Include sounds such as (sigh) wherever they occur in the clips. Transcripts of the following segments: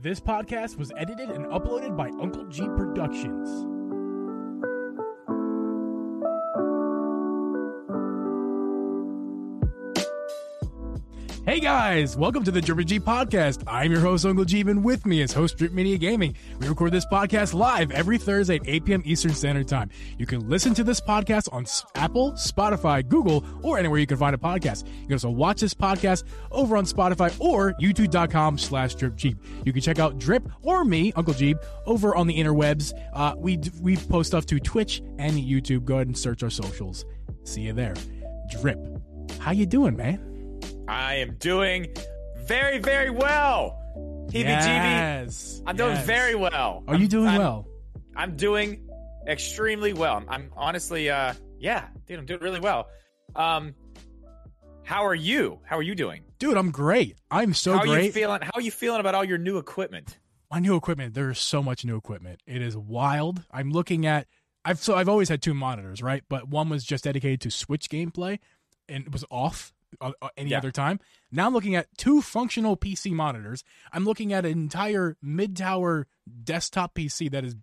This podcast was edited and uploaded by Uncle G Productions. Hey guys, welcome to the Drippin' G podcast. I'm your host, Uncle G, and with me is host Drip Media Gaming. We record this podcast live every Thursday at 8 p.m. Eastern Standard Time. You can listen to this podcast on Apple, Spotify, Google, or anywhere you can find a podcast. You can also watch this podcast over on Spotify or youtube.com slash Drip Geeb. You can check out Drip or me, Uncle Geeb, over on the interwebs. Uh, we, we post stuff to Twitch and YouTube. Go ahead and search our socials. See you there. Drip. How you doing, man? I am doing very, very well. Heebie Yes. I'm doing yes. very well. Are you I'm- doing I'm- well? I'm doing extremely well. I'm, I'm honestly, uh, yeah, dude, I'm doing really well. Um, how are you? How are you doing? Dude, I'm great. I'm so how are you great. feeling? How are you feeling about all your new equipment? My new equipment, there's so much new equipment. It is wild. I'm looking at I've so I've always had two monitors, right? But one was just dedicated to Switch gameplay and it was off uh, uh, any Yeah. other time. Now I'm looking at two functional PC monitors. I'm looking at an entire mid-tower desktop PC that is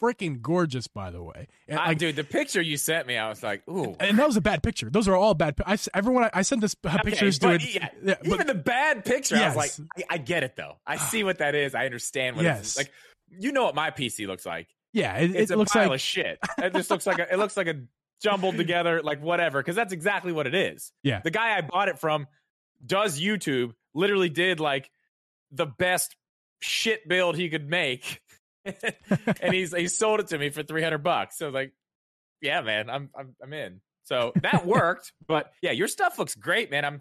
freaking gorgeous by the way. And, Ah, like, dude, the picture you sent me, I was like, ooh. and that was a bad picture. Those are all bad. I, everyone, I, I sent this uh, Okay, pictures to it. yeah, yeah, but- Even the bad picture, I was like, I, I get it though. I see what that is. I understand what Yes. it's like. You know what my PC looks like. yeah, it, it's it a looks pile like of shit. It just looks like a, it looks like a jumbled together, like whatever. Because that's exactly what it is. Yeah. the guy I bought it from does YouTube. Literally did like the best shit build he could make, (laughs) and he's he sold it to me for three hundred bucks. So I was like, yeah, man, I'm I'm I'm in. So that (laughs) worked. but yeah, your stuff looks great, man. I'm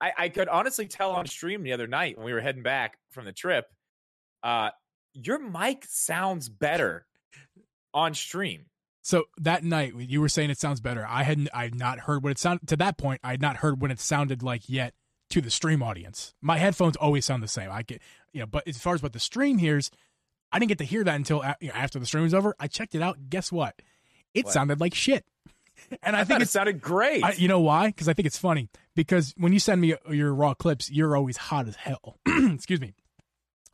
I, I could honestly tell on stream the other night when we were heading back from the trip. Uh, your mic sounds better on stream. So that night you were saying it sounds better. I hadn't I've not heard what it sounded to that point. I had not heard what it sounded like yet to the stream audience. My headphones always sound the same. I get you know, but as far as what the stream hears, I didn't get to hear that until a- you know, after the stream was over. I checked it out. Guess what? It What? sounded like shit. (laughs) And I, I, think think it sounded great. I, you know why? Because I think it's funny. Because when you send me your raw clips, you're always hot as hell. (clears throat) Excuse me.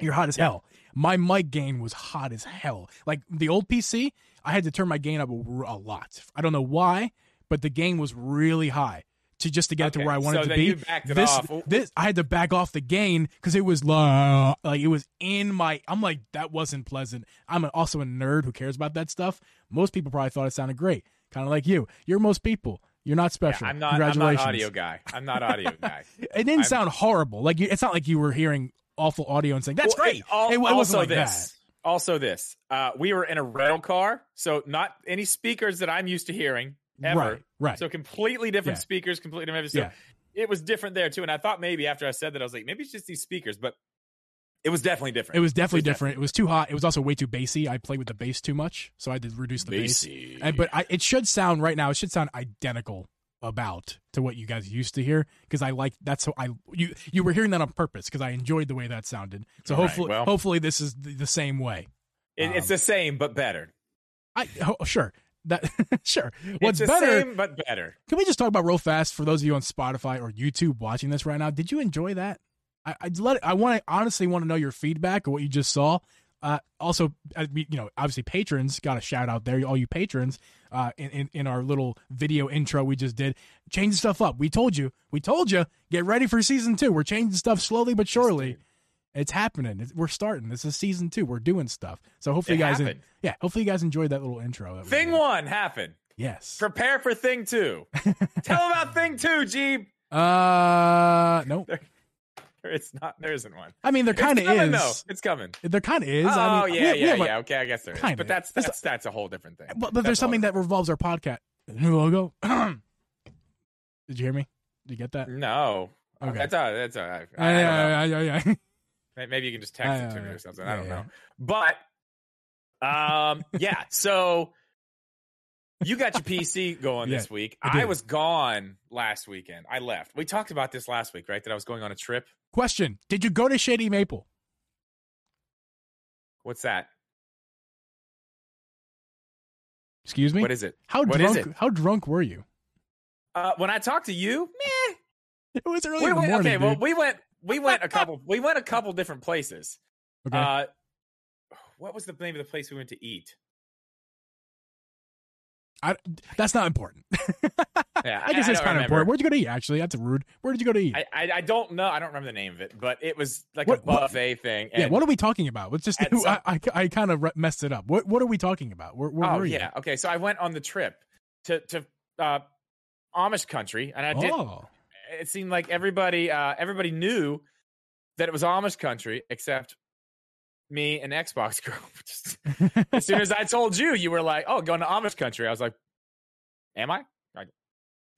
You're hot as Yeah. hell. My mic gain was hot as hell. Like the old PC, I had to turn my gain up a, a lot. I don't know why, but the gain was really high to just to get it to where I wanted so to then be. you backed it this, off. this I had to back off the gain because it was low. Like it was in my. I'm like that wasn't pleasant. I'm a- also a nerd who cares about that stuff. Most people probably thought it sounded great, kind of like you. You're most people. You're not Yeah, special. I'm not. I'm not audio guy. I'm not audio (laughs) guy. It didn't I'm- sound horrible. Like you, it's not like you were hearing awful audio and saying that's Well, great. it- al- it, it wasn't like this. Also this. Uh, we were in a rental car, so not any speakers that I'm used to hearing ever. Right. Right. So completely different Yeah. speakers, completely different. So Yeah. it was different there too. And I thought maybe after I said that, I was like, maybe it's just these speakers, but it was definitely different. it was definitely It was different. It was too hot. It was also way too bassy. I played with the bass too much, so I had to reduce the bass. And, but I, it should sound right now. It should sound identical about to what you guys used to hear because I like that's so I you you were hearing that on purpose because I enjoyed the way that sounded. So Right, hopefully well. hopefully this is the, the same way. It- it's um, the same but better. I oh, sure that (laughs) sure. What's it's the better? same but better. Can we just talk about real fast for those of you on Spotify or YouTube watching this right now? Did you enjoy that? I I let I want to honestly want to know your feedback or what you just saw. Uh, also, uh, we- you know, obviously patrons got a shout out there. All you patrons, uh, in, in in our little video intro we just did, changing stuff up. We told you, we told you, get ready for season two. We're changing stuff slowly but surely. It's happening. It's, we're starting. This is season two. We're doing stuff. So hopefully, It you guys, happened. yeah, hopefully you guys enjoyed that little intro. that Thing one happened. yes. Prepare for thing two. (laughs) Tell about thing two, Geeb. Uh, nope. (laughs) (laughs) It's not. There isn't one. I mean, there kind of is. though. It's coming. There kind of is. oh I mean, yeah, we- we yeah, a- yeah. Okay, I guess there is. But that's It's- that's that's a whole different thing. But, but there's something that revolves our podcast. New logo. (clears throat) Did you hear me? Did you get that? No. Okay. That's all. That's all right. Yeah, I, I yeah, yeah, yeah, yeah. Maybe you can just (laughs) text it to me or something. I don't know. But um, yeah. So you got your PC going Yeah, this week. I I, was gone last weekend. I left. We talked about this last week, right? That I was going on a trip. Question: Did you go to Shady Maple? What's that? Excuse me. What is it? how what drunk? it? How drunk were you? Uh, when I talked to you, meh. (laughs) It was early We in the morning. okay, well, we went. We went a couple. (laughs) we went a couple different places. Okay. Uh, what was the name of the place we went to eat? I, that's not important. (laughs) Yeah, I guess I it's kind of important. Where'd you go to eat? Actually, that's rude. Where did you go to eat? I, I I don't know. I don't remember the name of it, but it was like What- a what- buffet thing. yeah. What are we talking about? Let's just. some- I, I, I kind of messed it up. What What are we talking about? Where, where oh were you? yeah. Okay, so I went on the trip to to uh, Amish country, and I did. Oh. It seemed like everybody uh, everybody knew that it was Amish country except me and Xbox (laughs) girl. Just- (laughs) as soon as I told you, you were like, "Oh, going to Amish country," I was like, "Am I?"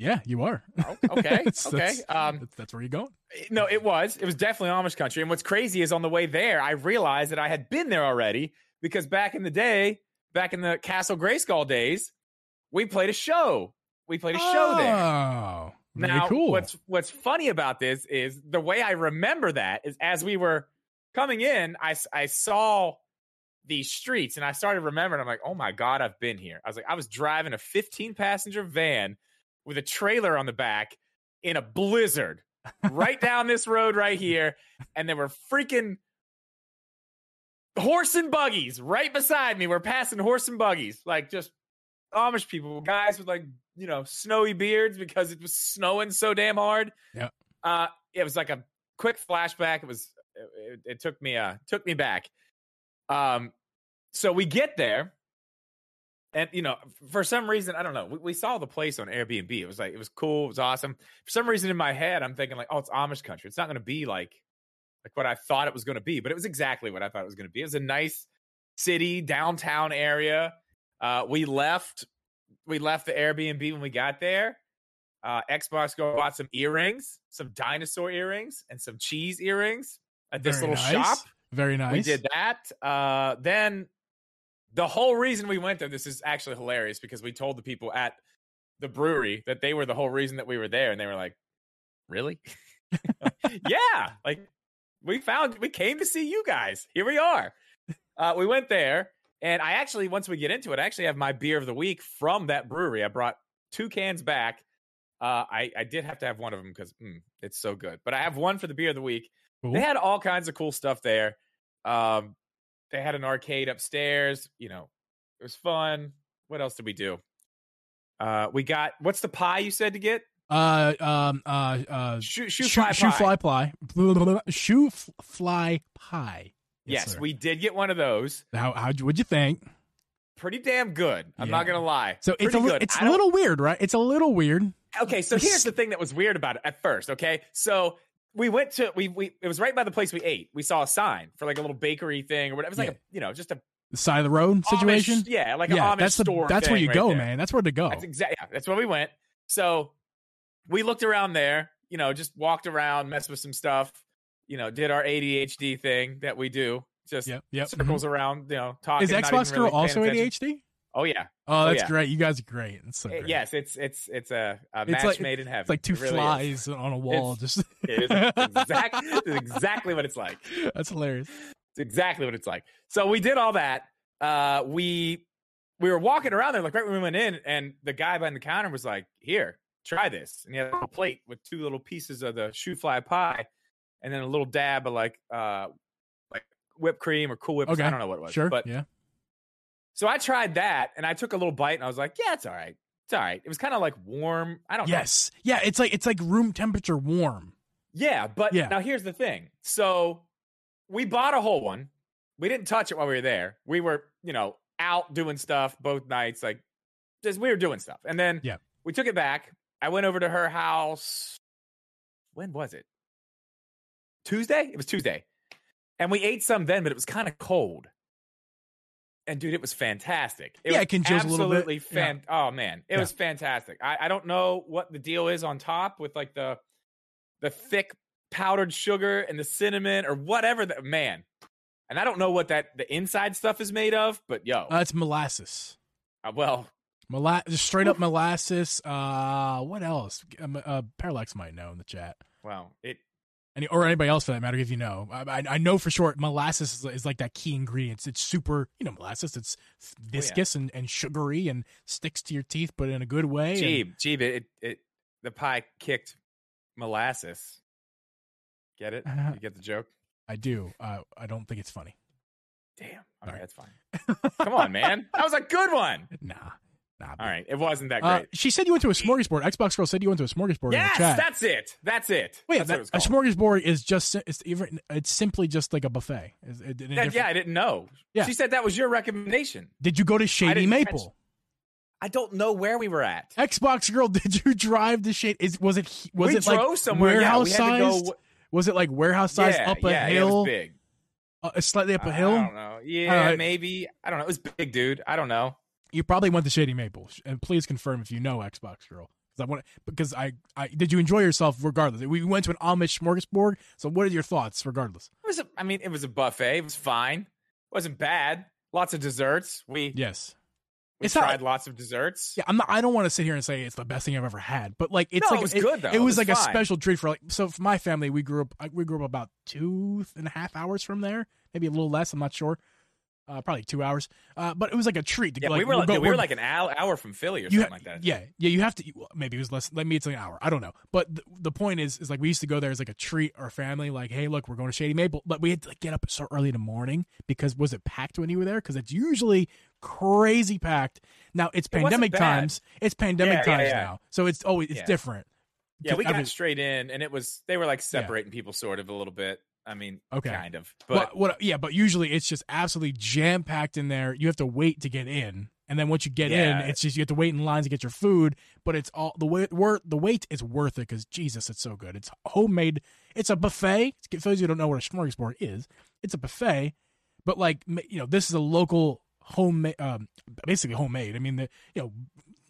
yeah, you are. Oh, okay, (laughs) That's- okay. that's- Um, that's, where you're going. No, it was. It was definitely Amish country. And what's crazy is on the way there, I realized that I had been there already because back in the day, back in the Castle Grayskull days, we played a show. We played a show there. Oh, very Now, cool. what's what's funny about this is the way I remember that is as we were coming in, I, I saw these streets and I started remembering. I'm like, oh my god, I've been here. I was like, I was driving a 15 passenger van with a trailer on the back in a blizzard right (laughs) down this road right here, and there were freaking horse and buggies right beside me. We're passing horse and buggies, like just Amish people, guys with like you know snowy beards because it was snowing so damn hard. Yeah. Uh, it was like a quick flashback. It was it, it took me uh took me back. Um, so we get there. And you know, for some reason, I don't know. We, we saw the place on Airbnb. It was like it was cool. It was awesome. For some reason, in my head, I'm thinking like, oh, it's Amish country. It's not going to be like like what I thought it was going to be, but it was exactly what I thought it was going to be. It was a nice city, downtown area. Uh, we left. We left the Airbnb when we got there. Uh, Xbox go bought some earrings, some dinosaur earrings, and some cheese earrings at this Very little nice. shop. Very nice. We did that. Uh, then the whole reason we went there, this is actually hilarious because we told the people at the brewery that they were the whole reason that we were there, and they were like, "Really? (laughs) yeah, like we found we came to see you guys. Here we are." Uh, we went there, and I actually once we get into it, I actually have my beer of the week from that brewery. I brought two cans back. Uh, I I did have to have one of them because mm, it's so good, but I have one for the beer of the week. Cool. They had all kinds of cool stuff there. Um, they had an arcade upstairs. You know, it was fun. What else did we do? Uh, we got what's the pie you said to get? uh um uh uh Shoe, shoe, shoe, fly shoe pie. fly pie blah, blah, blah, shoe f- fly pie. Yes, sir. we did get one of those. How how what'd you think? Pretty damn good. I'm not gonna lie. So it's a good. it's I a little weird, right? It's a little weird. Okay, so here's (laughs) the thing that was weird about it at first. Okay, so we went to we we it was right by the place we ate. We saw a sign for like a little bakery thing or whatever. It was like Yeah. a you know just a The side of the road situation. Amish, yeah, like yeah, an Amish that's the store. that's where you right go, there. man. That's where to go. That's exactly yeah, that's where we went. So we looked around there, you know, just walked around, messed with some stuff, you know, did our ADHD thing that we do, just Yep, yep. circles mm-hmm. around, you know, talking. Is Xbox Girl really also. ADHD? Oh yeah, Oh, Oh, that's yeah. great. You guys are great. It's so Eh, great. yes, it's it's it's a, a It's match like- made in heaven. It's like two It really is. flies on a wall. just It is exact, exactly what it's like. (laughs) that's hilarious. It's exactly what it's like. So we did all that. Uh, we we were walking around there, like right when we went in, and the guy behind the counter was like, "Here, try this," and he had a little plate with two little pieces of the shoofly pie, and then a little dab of like uh like whipped cream or Cool Whip. Okay, I don't know what it was, Sure. but yeah. So I tried that, and I took a little bite, and I was like, "Yeah, it's all right. It's all right." It was kind of like warm. I don't know. Yes. Yeah. It's like it's like room temperature warm. Yeah, but Yeah. now here's the thing. So we bought a whole one. We didn't touch it while we were there. We were, you know, out doing stuff both nights, like just we were doing stuff. And then Yeah. we took it back. I went over to her house. When was it? Tuesday? It was Tuesday. And we ate some then, but it was kind of cold. And dude, it was fantastic. It Yeah, was it congeals a little bit. absolutely fan- Oh man, it Yeah. was fantastic. I, I don't know what the deal is on top with like the the thick powdered sugar and the cinnamon or whatever that man. And I don't know what that the inside stuff is made of, but yo, Uh, it's molasses. uh, well, Mola- just straight up molasses. Uh, what else? Uh, Parallax might know in the chat. well, it Any, or anybody else for that matter, if you know. I, I, know for sure molasses is, is like that key ingredient. It's, super, you know, molasses. It's viscous and, and sugary and sticks to your teeth, but in a good way. Geeb, Geeb, it, it the pie kicked molasses. Get it? Uh, You get the joke? I do. Uh, I don't think it's funny. Damn. Okay, All right. that's fine. (laughs) Come on, man. That was a good one. Nah, nah. All right, it wasn't that Uh, great. she said you went to a smorgasbord. Xbox girl said you went to a smorgasbord in the yes, chat. that's it. That's it. Wait, that's that, what a it was called. smorgasbord is just it's it's simply just like a buffet. Is it- in That- different- yeah, I didn't know. Yeah. She said that was your recommendation. Did you go to Shady didn't catch- Maple? I don't know where we were at. Xbox girl, (laughs) did you drive to Shady? Is was it was we it drove like somewhere. Yeah, warehouse we had to sized? go. Was it like warehouse size yeah, up a yeah, yeah, it hill? was big. uh, slightly up a hill. I don't know. Yeah, know. maybe. I don't know. It was big, dude. I don't know. You probably went to Shady Maple, and please confirm if you know Xbox Girl. Because I want because I, I did you enjoy yourself regardless? We went to an Amish smorgasbord. So what are your thoughts regardless? It was. A, I mean, it was a buffet. It was fine. It wasn't bad. Lots of desserts. We Yes. we It's not- tried lots of desserts. Yeah, I'm not. I don't want to sit here and say it's the best thing I've ever had, but like it's No, like it was it, good, though. It It was, was like a special treat for like. So for my family, we grew up. We grew up about two and a half hours from there, maybe a little less. I'm not sure. Uh, probably two hours. Uh, but it was like a treat. To, Yeah, like, we were like, go- dude, we were like an hour, hour from Philly or something ha- like that. Yeah, yeah. You have to. Maybe it was less. Maybe it's like an hour. I don't know. But the, the point is, is like we used to go there as like a treat. Our family, like, hey, look, we're going to Shady Maple, but we had to like, get up so early in the morning because was it packed when you were there? Because it's usually crazy packed. Now it's pandemic bad. times. It's pandemic Yeah, times yeah. now, so it's always it's different. Yeah, we got Every- straight in, and it was they were like separating people sort of a little bit. I mean, Okay. kind of, But but what? Yeah, but usually it's just absolutely jam packed in there. You have to wait to get in, and then once you get Yeah. in, it's just you have to wait in lines to get your food. But it's all the wait. The wait is worth it because Jesus, it's so good. It's homemade. It's a buffet. For those of you who don't know what a smorgasbord is, it's a buffet, but like you know, this is a local homemade, um, basically homemade. I mean, the you know,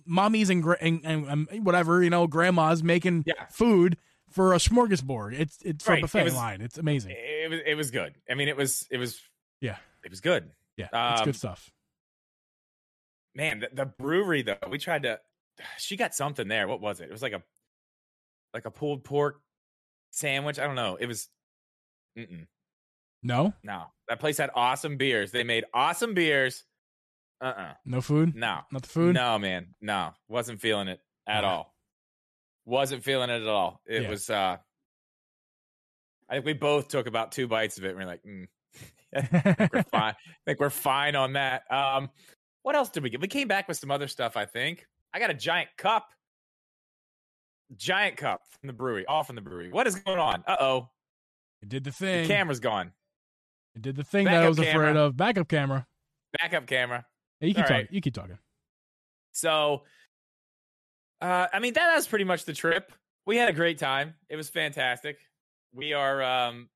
mommies and, and, and whatever you know, grandmas making Yeah. food for a smorgasbord. It's it's for a Right, it was- line. It's amazing. it was it was good. I mean, it was it was Yeah. it was good. Yeah, it's good Um, stuff. Man, the, the brewery though, we tried to. (sighs) She got something there. What was it? It was like a like a pulled pork sandwich. I don't know. It was. Mm-mm. No, No, that place had awesome beers. They made awesome beers. Uh uh no food. No. Not the food. No, man. No. Wasn't feeling it at Nah. all. Wasn't feeling it at all. It Yeah. was uh I think we both took about two bites of it and we're like, mm. (laughs) I think we're fine. I think we're fine on that. Um what else did we get? We came back with some other stuff, I think. I got a giant cup. Giant cup from the brewery, off from the brewery. What is going on? Uh oh. It did the The thing. camera's gone. It did the thing that I Backup was afraid of. Backup camera. Backup camera. Yeah, you keep talking. right. You keep talking. So, uh, I mean, that was pretty much the trip. We had a great time. It was fantastic. We are, um,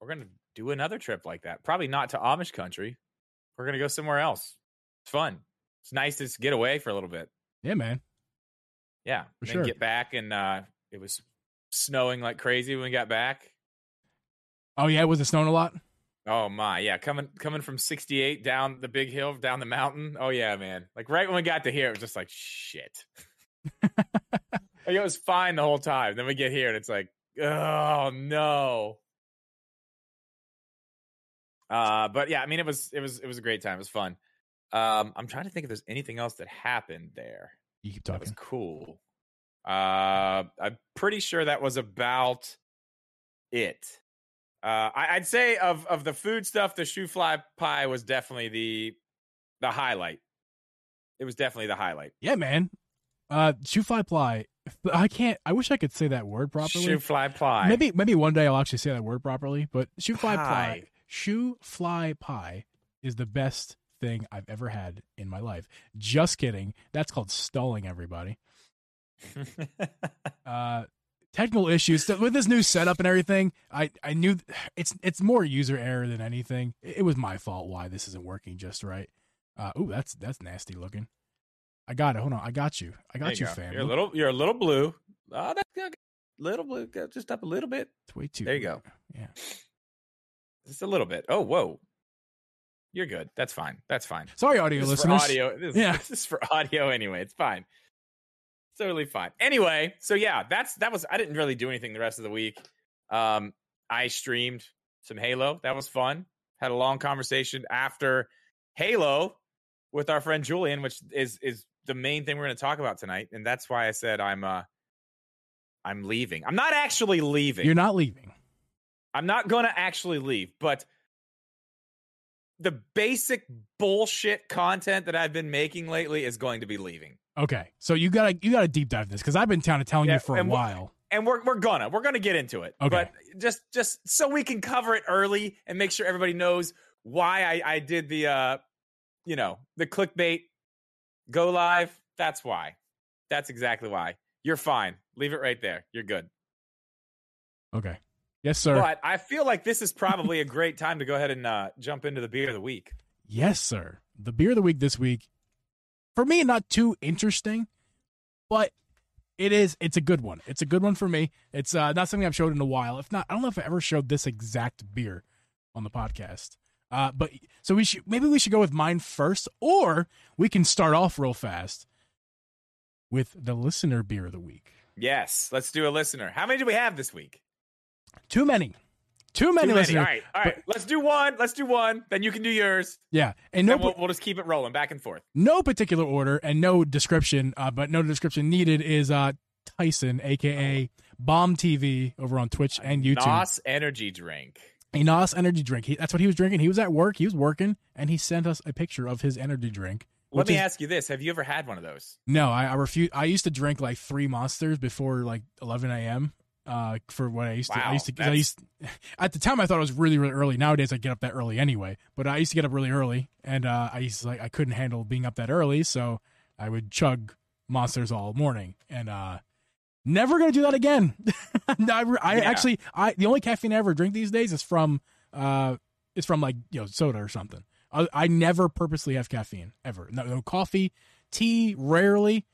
we're gonna do another trip like that. Probably not to Amish country. We're gonna go somewhere else. It's fun. It's nice to get away for a little bit. Yeah, man. Yeah, For and then sure. get back, and uh, it was snowing like crazy when we got back. Oh yeah, was it snowing a lot? Oh my, yeah, coming coming from 68 down the big hill, down the mountain. Oh yeah, man. Like right when we got to here, it was just like shit. (laughs) (laughs) It was fine the whole time. Then we get here and it's like, oh no. Uh, but yeah, I mean, it was it was it was a great time. It was fun. Um, I'm trying to think if there's anything else that happened there You keep that was talking. cool. Uh, I'm pretty sure that was about it. Uh, I, I'd say of of the food stuff, the shoofly pie was definitely the the highlight. It was definitely the highlight. Yeah, man. Uh, shoe fly ply. I can't. I wish I could say that word properly. Shoofly pie. Maybe maybe one day I'll actually say that word properly. But shoofly pie, Pie. shoofly pie is the best thing I've ever had in my life. Just kidding. That's called stalling everybody. (laughs) uh technical issues with this new setup and everything i i knew it's it's more user error than anything it, was my fault why this isn't working just right uh ooh that's that's nasty looking i got it hold on i got you i got you, go. fam You're a little. You're a little blue. Oh, that's good. Little blue. Just up a little bit. it's way too There you go. yeah Just a little bit. Oh, whoa. You're good. That's fine. That's fine. sorry audio This is listeners audio. This, Yeah. (laughs) this is for audio anyway. It's fine. It's totally fine. Anyway, so yeah, that's that was. I didn't really do anything the rest of the week. Um, I streamed some Halo. That was fun. Had a long conversation after Halo with our friend Julian, which is is the main thing we're going to talk about tonight, and that's why I said I'm uh I'm leaving. I'm not actually leaving. you're not leaving I'm not going to actually leave, but the basic bullshit content that I've been making lately is going to be leaving. Okay, so you gotta you gotta deep dive this because I've been telling Yeah, you for a while. And we're we're gonna we're gonna get into it. Okay. But just just so we can cover it early and make sure everybody knows why I I did the uh you know the clickbait go live. That's why. That's exactly why. You're fine. Leave it right there. You're good. Okay, yes, sir. But I feel like this is probably a great time to go ahead and uh, jump into the beer of the week. Yes, sir. The beer of the week this week, for me, not too interesting, but it is. It's a good one. It's a good one for me. It's uh, not something I've showed in a while. If not, I don't know if I ever showed this exact beer on the podcast. Uh, but so we should maybe we should go with mine first, or we can start off real fast with the listener beer of the week. Yes, let's do a listener. How many do we have this week? Too many, too many Too many. listeners. All right, all right. let's do one. Let's do one. Then you can do yours. Yeah, and No, no, we'll, we'll just keep it rolling back and forth. no particular order and no description, uh, but no description needed is uh, Tyson, aka Bomb TV, over on Twitch and YouTube. Nos energy drink. A Nos energy drink. He, that's what he was drinking. He was at work. He was working, and he sent us a picture of his energy drink. Let me is- ask you this: Have you ever had one of those? No, I, I refuse. I used to drink like three monsters before like 11 a.m. Uh, for what I used to. I used to, I used (laughs) at the time I thought it was really really early. Nowadays I get up that early anyway. But I used to get up really early, and uh, I used to like I couldn't handle being up that early, so I would chug monsters all morning, and uh, never gonna do that again. (laughs) Never. I Yeah. actually I the only caffeine I ever drink these days is from uh is from like you know soda or something. I, I never purposely have caffeine ever. No, no coffee, tea, rarely.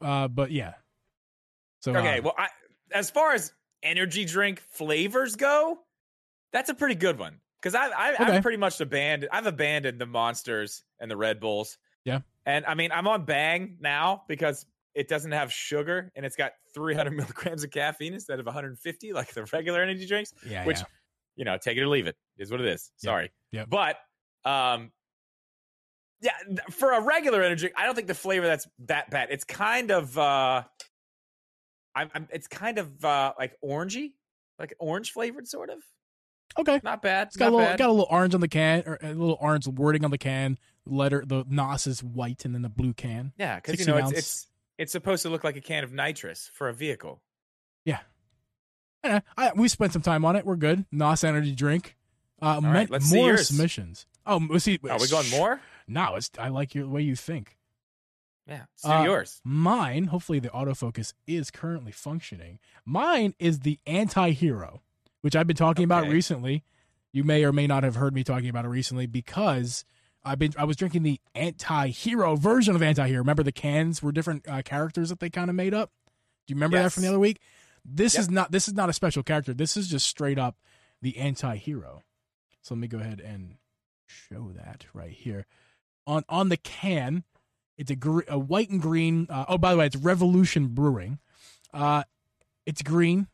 Uh, but yeah. So Okay, uh, well, I, as far as energy drink flavors go, that's a pretty good one because I, I Okay. I've pretty much abandoned. I've abandoned the monsters and the Red Bulls. Yeah. and I mean I'm on Bang now because it doesn't have sugar and it's got 300 (laughs) milligrams of caffeine instead of 150 like the regular energy drinks. yeah, which yeah. you know, take it or leave it. Is what it is. Sorry. Yep. But um yeah, for a regular energy, I don't think the flavor that's that bad. It's kind of uh I'm, I'm it's kind of uh like orangey, like orange flavored sort of. okay. Not bad. It's got a little bad. got a little orange on the can, or a little orange wording on the can. Letter the Nos is white, and then the blue can. yeah, because you know it's, it's it's supposed to look like a can of nitrous for a vehicle. Yeah, I, we spent some time on it. We're good. Nos energy drink. Uh, right, see more submissions. Oh, let's see. Are we going more? No, it's I like your the way you think. Yeah, do Uh, yours. Mine, hopefully the autofocus is currently functioning. Mine is the anti-hero, which I've been talking about recently. You may or may not have heard me talking about it recently because I've been I was drinking the anti-hero version of anti-hero. Remember the cans were different uh, characters that they kind of made up? Do you remember that from the other week? This Yep. is not this is not a special character. This is just straight up the anti-hero. So let me go ahead and show that right here. On on the can, it's a, gr- a white and green. Uh, oh, by the way, it's Revolution Brewing. Uh, it's green.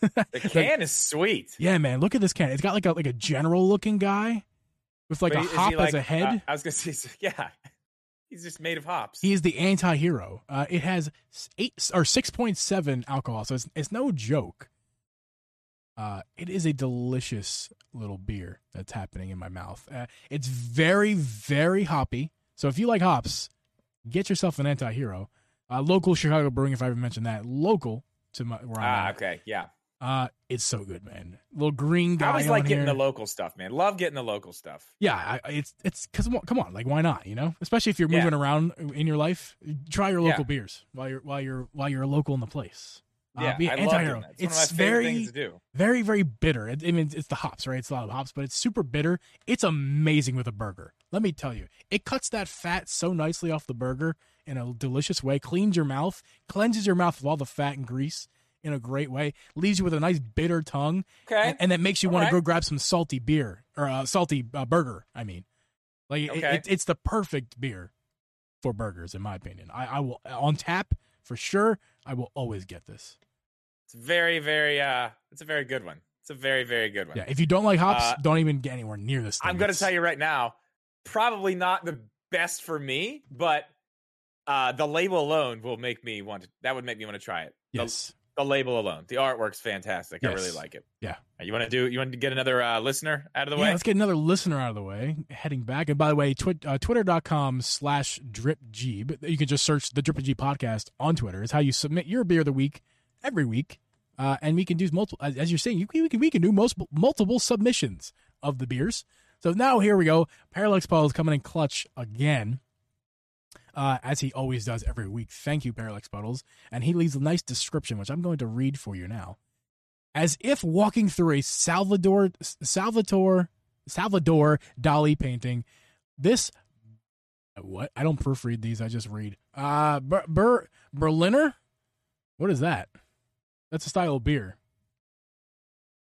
The can (laughs) is sweet. Yeah, man, look at this can. It's got like a like a general looking guy with like But a hop as a head. uh, I was gonna say, (laughs) yeah, he's just made of hops. he is the anti-hero. Uh, it has eight or six point seven alcohol, so it's it's no joke. Uh, it is a delicious little beer that's happening in my mouth. Uh, it's very very hoppy. So if you like hops, get yourself an anti-hero. Uh, local Chicago Brewing, if I ever mentioned that, local to my where I'm ah, at. okay, yeah. Uh, it's so good, man. Little green guy. I always like getting here. the local stuff, man. Love getting the local stuff. Yeah, I, it's it's because come on, like why not? You know, especially if you're Yeah. moving around in your life, try your local Yeah. beers while you're while you're while you're local in the place. Uh, Yeah, be I love anti-hero. It's, one It's very things to do. very very bitter. It, I mean, it's the hops, right? It's a lot of hops, but it's super bitter. It's amazing with a burger. Let me tell you, it cuts that fat so nicely off the burger in a delicious way. Cleans your mouth, cleanses your mouth of all the fat and grease in a great way. Leaves you with a nice bitter tongue Okay. and, and that makes you want right. to go grab some salty beer or uh, salty uh, burger. I mean, like it- Okay. it, it's the perfect beer for burgers, in my opinion. I, I will on tap for sure. I will always get this. It's very, very. uh It's a very good one. It's a very, very good one. Yeah, if you don't like hops, Uh, don't even get anywhere near this. Thing. I'm going to tell you right now, probably not the best for me, but uh the label alone will make me want to. That would make me want to try it. Yes, the label alone. The artwork's fantastic. I really like it. Yeah. You want to do? You want to get another uh, listener out of the yeah, way? let's get another listener out of the way. Heading back, and by the way, twi- uh, twitter.com slash dripjeeb. You can just search the Drip G podcast on Twitter. It's how you submit your beer of the week every week, uh, and we can do multiple. As, as you're saying, you, we can we can do most multiple submissions of the beers. So now here we go. Parallax Paul is coming in clutch again. Uh, as he always does every week. Thank you, Parallax Puddles. And he leaves a nice description, which I'm going to read for you now. As if walking through a Salvador Salvatore Salvador Dali painting, this what? I don't proofread these. I just read. Uh, Ber, Ber Berliner. What is that? That's a style of beer.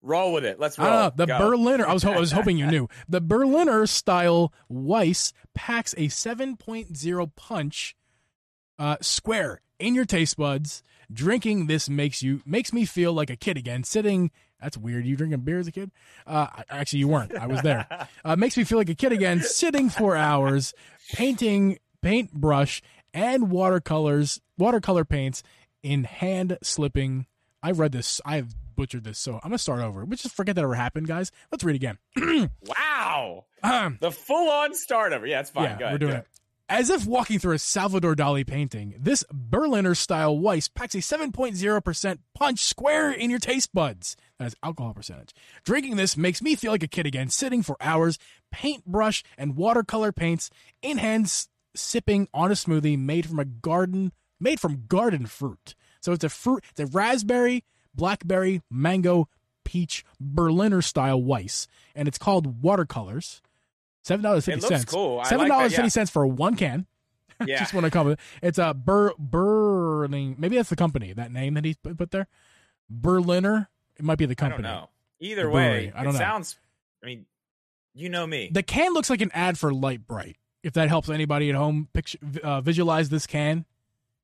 Roll with it. Let's I roll. The Go. Berliner. I was ho- I was hoping you knew. (laughs) The Berliner style Weiss packs a 7.0 punch uh, square in your taste buds. Drinking this makes you makes me feel like a kid again. Sitting. That's weird. You drinking beer as a kid? Uh, actually, you weren't. I was there. (laughs) Uh, makes me feel like a kid again. Sitting for hours, painting paintbrush and watercolors, watercolor paints in hand slipping. I read this. I've butchered this, so I'm gonna start over. Let's just forget that ever happened, guys. Let's read again. (clears throat) wow. Um, The full on start over. Yeah, it's fine. yeah, Go ahead, we're doing go it. As if walking through a Salvador Dali painting, this Berliner style Weiss packs a 7.0% punch square in your taste buds. That is alcohol percentage. Drinking this makes me feel like a kid again, sitting for hours, paintbrush and watercolor paints in hands, sipping on a smoothie made from a garden, made from garden fruit. So it's a fruit, it's a raspberry, blackberry, mango, peach, Berliner style Weiss, and it's called watercolors. Seven dollars fifty cents. cool. I Seven dollars yeah. fifty cents for one can. (laughs) Yeah. Just want to come. It's a Ber Berling. Maybe that's the company. That name that he put there. Berliner. It might be the I don't company. know. Either The way. I don't it know. sounds. I mean, you know me. The can looks like an ad for Lite-Brite. If that helps anybody at home picture uh, visualize this can,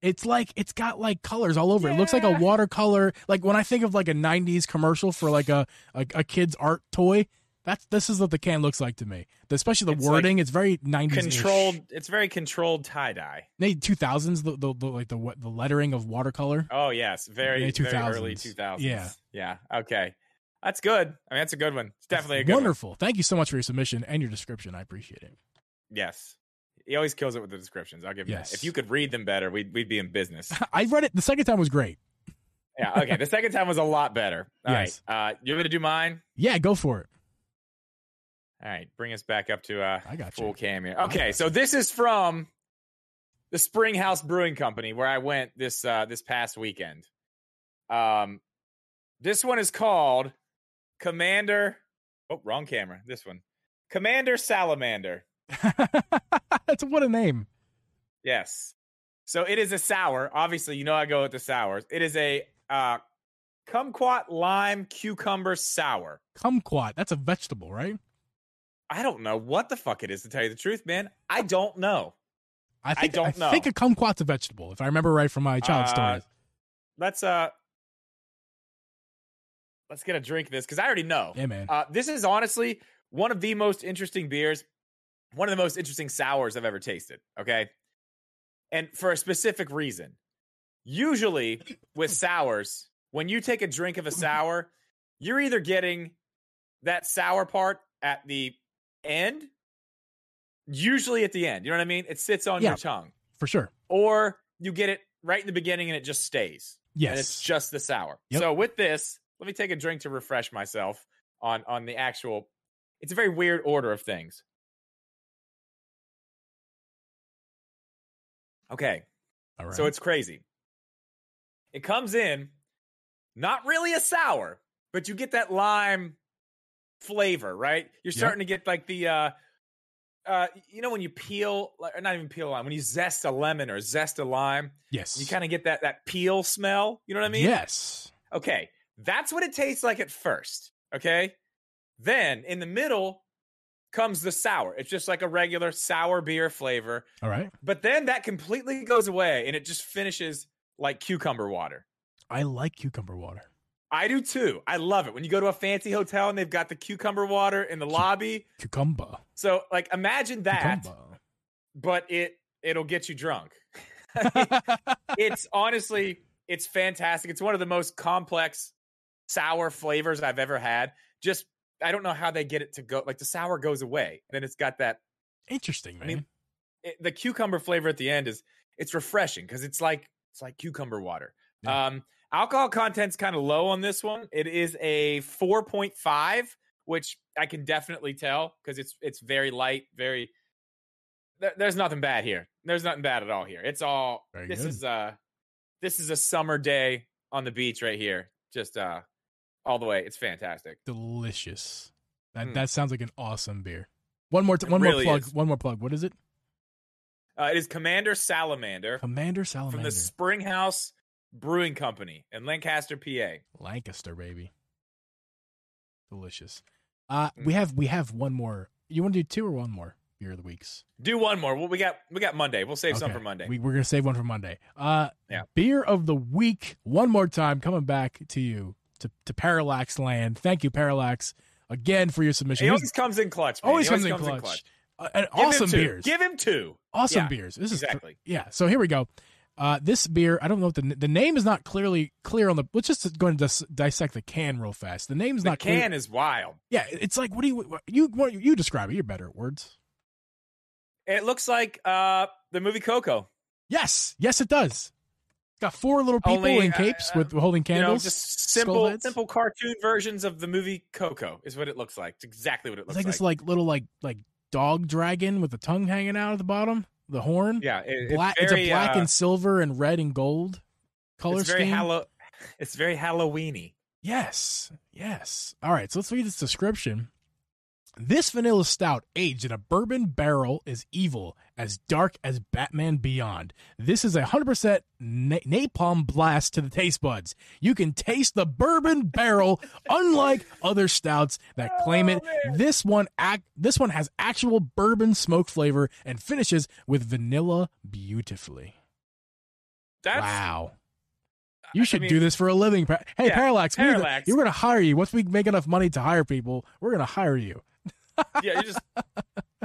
it's like it's got like colors all over. It looks like a watercolor. Like when I think of like a '90s commercial for like a a, a kid's art toy. That's this is what the can looks like to me. Especially the It's like wording. it's very '90s controlled. It's very controlled tie dye. Maybe 2000s. The, the, the like the what the lettering of watercolor. Oh yes, very Yeah, very early 2000s. Yeah. yeah. Okay, that's good. I mean, that's a good one. It's definitely a good one. wonderful. Thank you so much for your submission and your description. I appreciate it. Yes, he always kills it with the descriptions. I'll give you Yes. that. If you could read them better, we'd we'd be in business. (laughs) I read it. The second time was great. yeah. Okay. The second time was a lot better. All right. Yes. Uh, you want me to do mine? Yeah, go for it. All right. Bring us back up to uh, I got full you. cam here. Okay. So this is from the Springhouse Brewing Company where I went this uh, this past weekend. Um, this one is called Commander. Oh, wrong camera. This one, Commander Salamander. (laughs) That's what a name. Yes. So it is a sour. Obviously, you know I go with the sours. It is a uh, kumquat lime cucumber sour. Kumquat. That's a vegetable, right? I don't know what the fuck it is to tell you the truth, man. I don't know. I think don't know. I think a kumquat's a vegetable, if I remember right from my child Uh, stories. Let's uh let's get a drink of this because I already know. Yeah, man. Uh, this is honestly one of the most interesting beers, one of the most interesting sours I've ever tasted. Okay. And for a specific reason. Usually with (laughs) sours, when you take a drink of a mm-hmm. sour, you're either getting that sour part at the end, usually at the end. You know what I mean? It sits on Yeah. your tongue. for sure. Or you get it right in the beginning and it just stays Yes. and it's just the sour. Yep. So with this, let me take a drink to refresh myself on on the actual. It's a very weird order of things. Okay, All right. so it's crazy. It comes in, not really a sour, but you get that lime flavor, right? You're Yep. starting to get like the uh uh you know when you peel like or not even peel a lime, when you zest a lemon or zest a lime, yes. you kind of get that that peel smell. You know what I mean? yes. Okay, that's what it tastes like at first. Okay, then in the middle comes the sour. It's just like a regular sour beer flavor, All right. but then that completely goes away and it just finishes like cucumber water. I like cucumber water. I do too. I love it when you go to a fancy hotel and they've got the cucumber water in the lobby. Cucumber. So like imagine that, Cucumber. but it it'll get you drunk. (laughs) (laughs) it's honestly It's fantastic. It's one of the most complex sour flavors I've ever had. Just I don't know how they get it to go. Like the sour goes away, then it's got that. Interesting, man. I mean, it, the cucumber flavor at the end is it's refreshing because it's like it's like cucumber water. Yeah. Um, alcohol content's kind of low on this one. It is a four point five, which I can definitely tell because it's it's very light, very. there- There's nothing bad here. There's nothing bad at all here. It's all. Very this good. is uh this is a summer day on the beach right here. Just uh, all the way. It's fantastic. Delicious. That Mm. that sounds like an awesome beer. One more, t- one more plug. is. One more plug. What is it? Uh, it is Commander Salamander Commander Salamander from the Springhouse Brewing Company in Lancaster, PA. Lancaster, baby. Delicious. Uh, Mm. we have we have one more. You want to do two or one more beer of the weeks? Do one more. Well, we got we got Monday. We'll save some for Monday. We, we're gonna save one for Monday. Uh, Yeah. Beer of the week. One more time, coming back to you to to Parallax Land. Thank you, Parallax, again for your submission. he Here's- always comes in clutch. Man. always comes in clutch. Uh, and Give him awesome two. beers. Give him two. awesome Yeah, beers. This is Exactly. yeah. So here we go. Uh, this beer, I don't know what the the name is not clearly clear on the. Let's just go and dis- dissect the can real fast. The name's The not clear. The can is wild. Yeah, it's like what do you what, you what, you describe it? You're better at words. It looks like uh the movie Coco. Yes, yes, it does. It's got four little people Only, in capes uh, with holding You know, candles. just simple simple cartoon versions of the movie Coco is what it looks like. It's exactly what it looks like It's like. this like little like like dog dragon with the tongue hanging out at the bottom, the horn. yeah, it- black. it's, very, a black uh, and silver and red and gold color it's very scheme. It's very Halloweeny. Yes, yes. All right, so let's read this description. This vanilla stout aged in a bourbon barrel is evil, as dark as Batman Beyond. This is a 100% na- napalm blast to the taste buds. You can taste the bourbon barrel, unlike other stouts that claim it. Oh. This one act this one has actual bourbon smoke flavor and finishes with vanilla beautifully. That's wow. You should mean, do this for a living. Hey, Yeah, Parallax, we're gonna- Parallax. going to hire you. Once we make enough money to hire people, we're going to hire you. Yeah, you just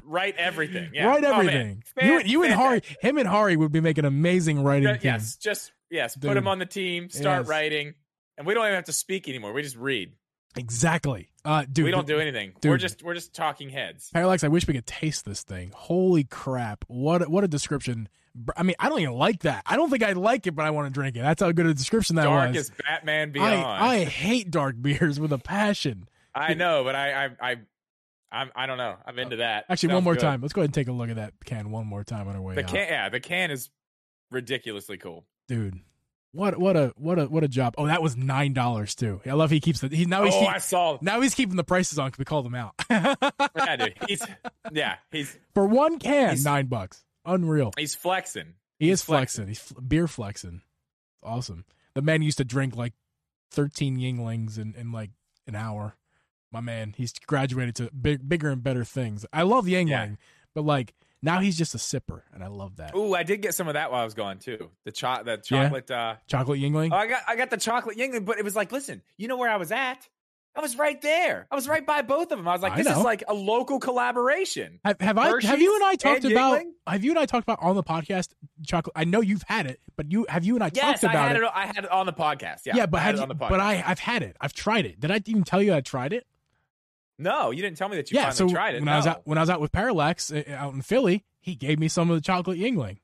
write everything. Yeah. Write Oh, everything. Fan- you, you and Hari, him and Hari would be making amazing writing yes, just yes. Put him on the team. Start Yes. writing, and we don't even have to speak anymore. We just read. Exactly. Uh, dude, we don't do anything. dude. We're just we're just talking heads. Parallax, I wish we could taste this thing. Holy crap. What a, what a description. I mean, I don't even like that. I don't think I like it, but I want to drink it. That's how good a description that Dark was. is Batman Beyond. I, I hate dark beers with a passion. I know, but I I I I'm, I don't know. I'm into that. Actually, one more good. time. Let's go ahead and take a look at that can one more time on our way The out. can, yeah, the can is ridiculously cool. dude. What what a what a what a job! Oh, that was nine dollars too. I love he keeps the he now he's oh, keep- I saw. now he's keeping the prices on because we called him out (laughs) Yeah, dude. (laughs) He's yeah, he's for one can nine bucks. Unreal. he's flexing. He is flexing. flexing. He's fl- beer flexing. Awesome. The man used to drink like thirteen Yuenglings in, in like an hour. My man, he's graduated to big, bigger and better things. I love Yuengling, Yeah. but like now he's just a sipper, and I love that. Ooh, I did get some of that while I was gone too. The cho- the Yeah? chocolate. Uh, Chocolate Yuengling. oh, I got I got the chocolate Yuengling, but it was like, listen, you know where I was at? I was right there. I was right by both of them. I was like, I this know. is like a local collaboration. Have, have I have you and I talked and about Yuengling? have you and I talked about on the podcast chocolate? I know you've had it, but you have you and I Yes, talked about it. it. I had it on the podcast. Yeah, Yeah, but I had you, on the podcast. but I I've had it. I've tried it. Did I even tell you I tried it? No, you didn't tell me that you yeah. finally So tried it. when I was out when I was out with Parallax uh, out in Philly, he gave me some of the chocolate Yuengling.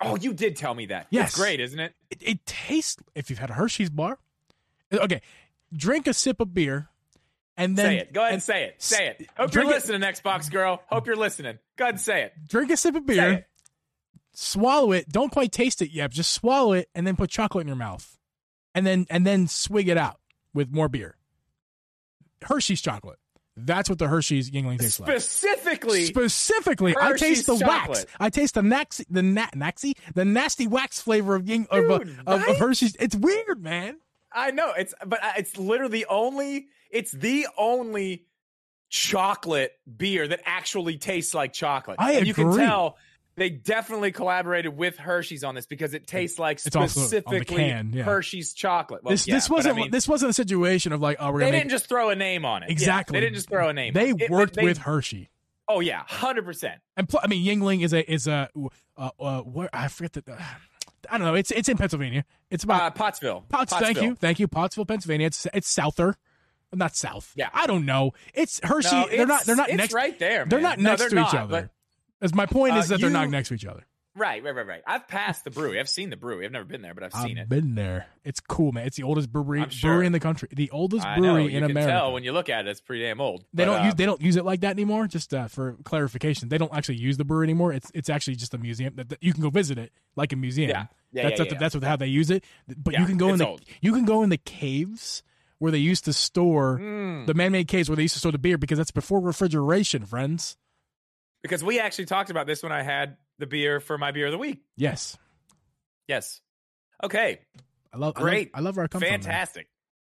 oh, you did tell me that. Yes. it's great, isn't it? It, it tastes if you've had a Hershey's bar. Okay, drink a sip of beer, and then say it. Go ahead and, say it. Say it. Hope you're it- listening, Xbox girl. Hope you're listening. Go ahead and say it. drink a sip of beer. swallow it. Don't quite taste it yet. Just swallow it and then put chocolate in your mouth, and then and then swig it out with more beer. Hershey's chocolate. That's what the Hershey's Yuengling tastes like. Specifically, Specifically, I taste the wax. I taste the naxi, the na- naxi, the nasty wax flavor of Ying of, uh, Dude, of, of? Hershey's. It's weird, man. I know it's, but uh, it's literally the only. It's the only chocolate beer that actually tastes like chocolate. I And You can agree. tell they definitely collaborated with Hershey's on this because it tastes like It's also on the specifically can, yeah. Hershey's chocolate. Well, this yeah, this wasn't mean, this wasn't a situation of like oh we're they didn't just throw a name on it. Yeah, exactly. they didn't just throw a name. They on it. It- worked they- with Hershey. Oh yeah, hundred percent. And pl- I mean, Yuengling is a is a uh, uh, what I forget the uh, I don't know. It's it's in Pennsylvania. It's about Uh, Pottsville. Potts. Thank you, thank you. Pottsville, Pennsylvania. It's it's souther, not south. Yeah. I don't know. It's Hershey. No, they're not. They're not it's next. right there. They're man. not No, next they're to each not, other. As my point is Uh, that they're not next to each other. Right, right, right, right. I've passed the brewery. I've seen the brewery. I've never been there, but I've seen I've it. been there. It's cool, man. It's the oldest brewery sure. brewery in the country. The oldest I brewery know. You in can America. tell when you look at it. It's pretty damn old. they But, don't uh, use they don't use it like that anymore. Just uh, for clarification, they don't actually use the brewery anymore. It's it's actually just a museum that, that you can go visit it like a museum. Yeah, yeah, that's yeah, yeah. that's how they use it. But you can go in the old. you can go in the caves where they used to store Mm. the man-made caves where they used to store the beer because that's before refrigeration, friends. Because we actually talked about this when I had the beer for my beer of the week. Yes, Yes. Okay. I love Great. I love, I love where I come Fantastic.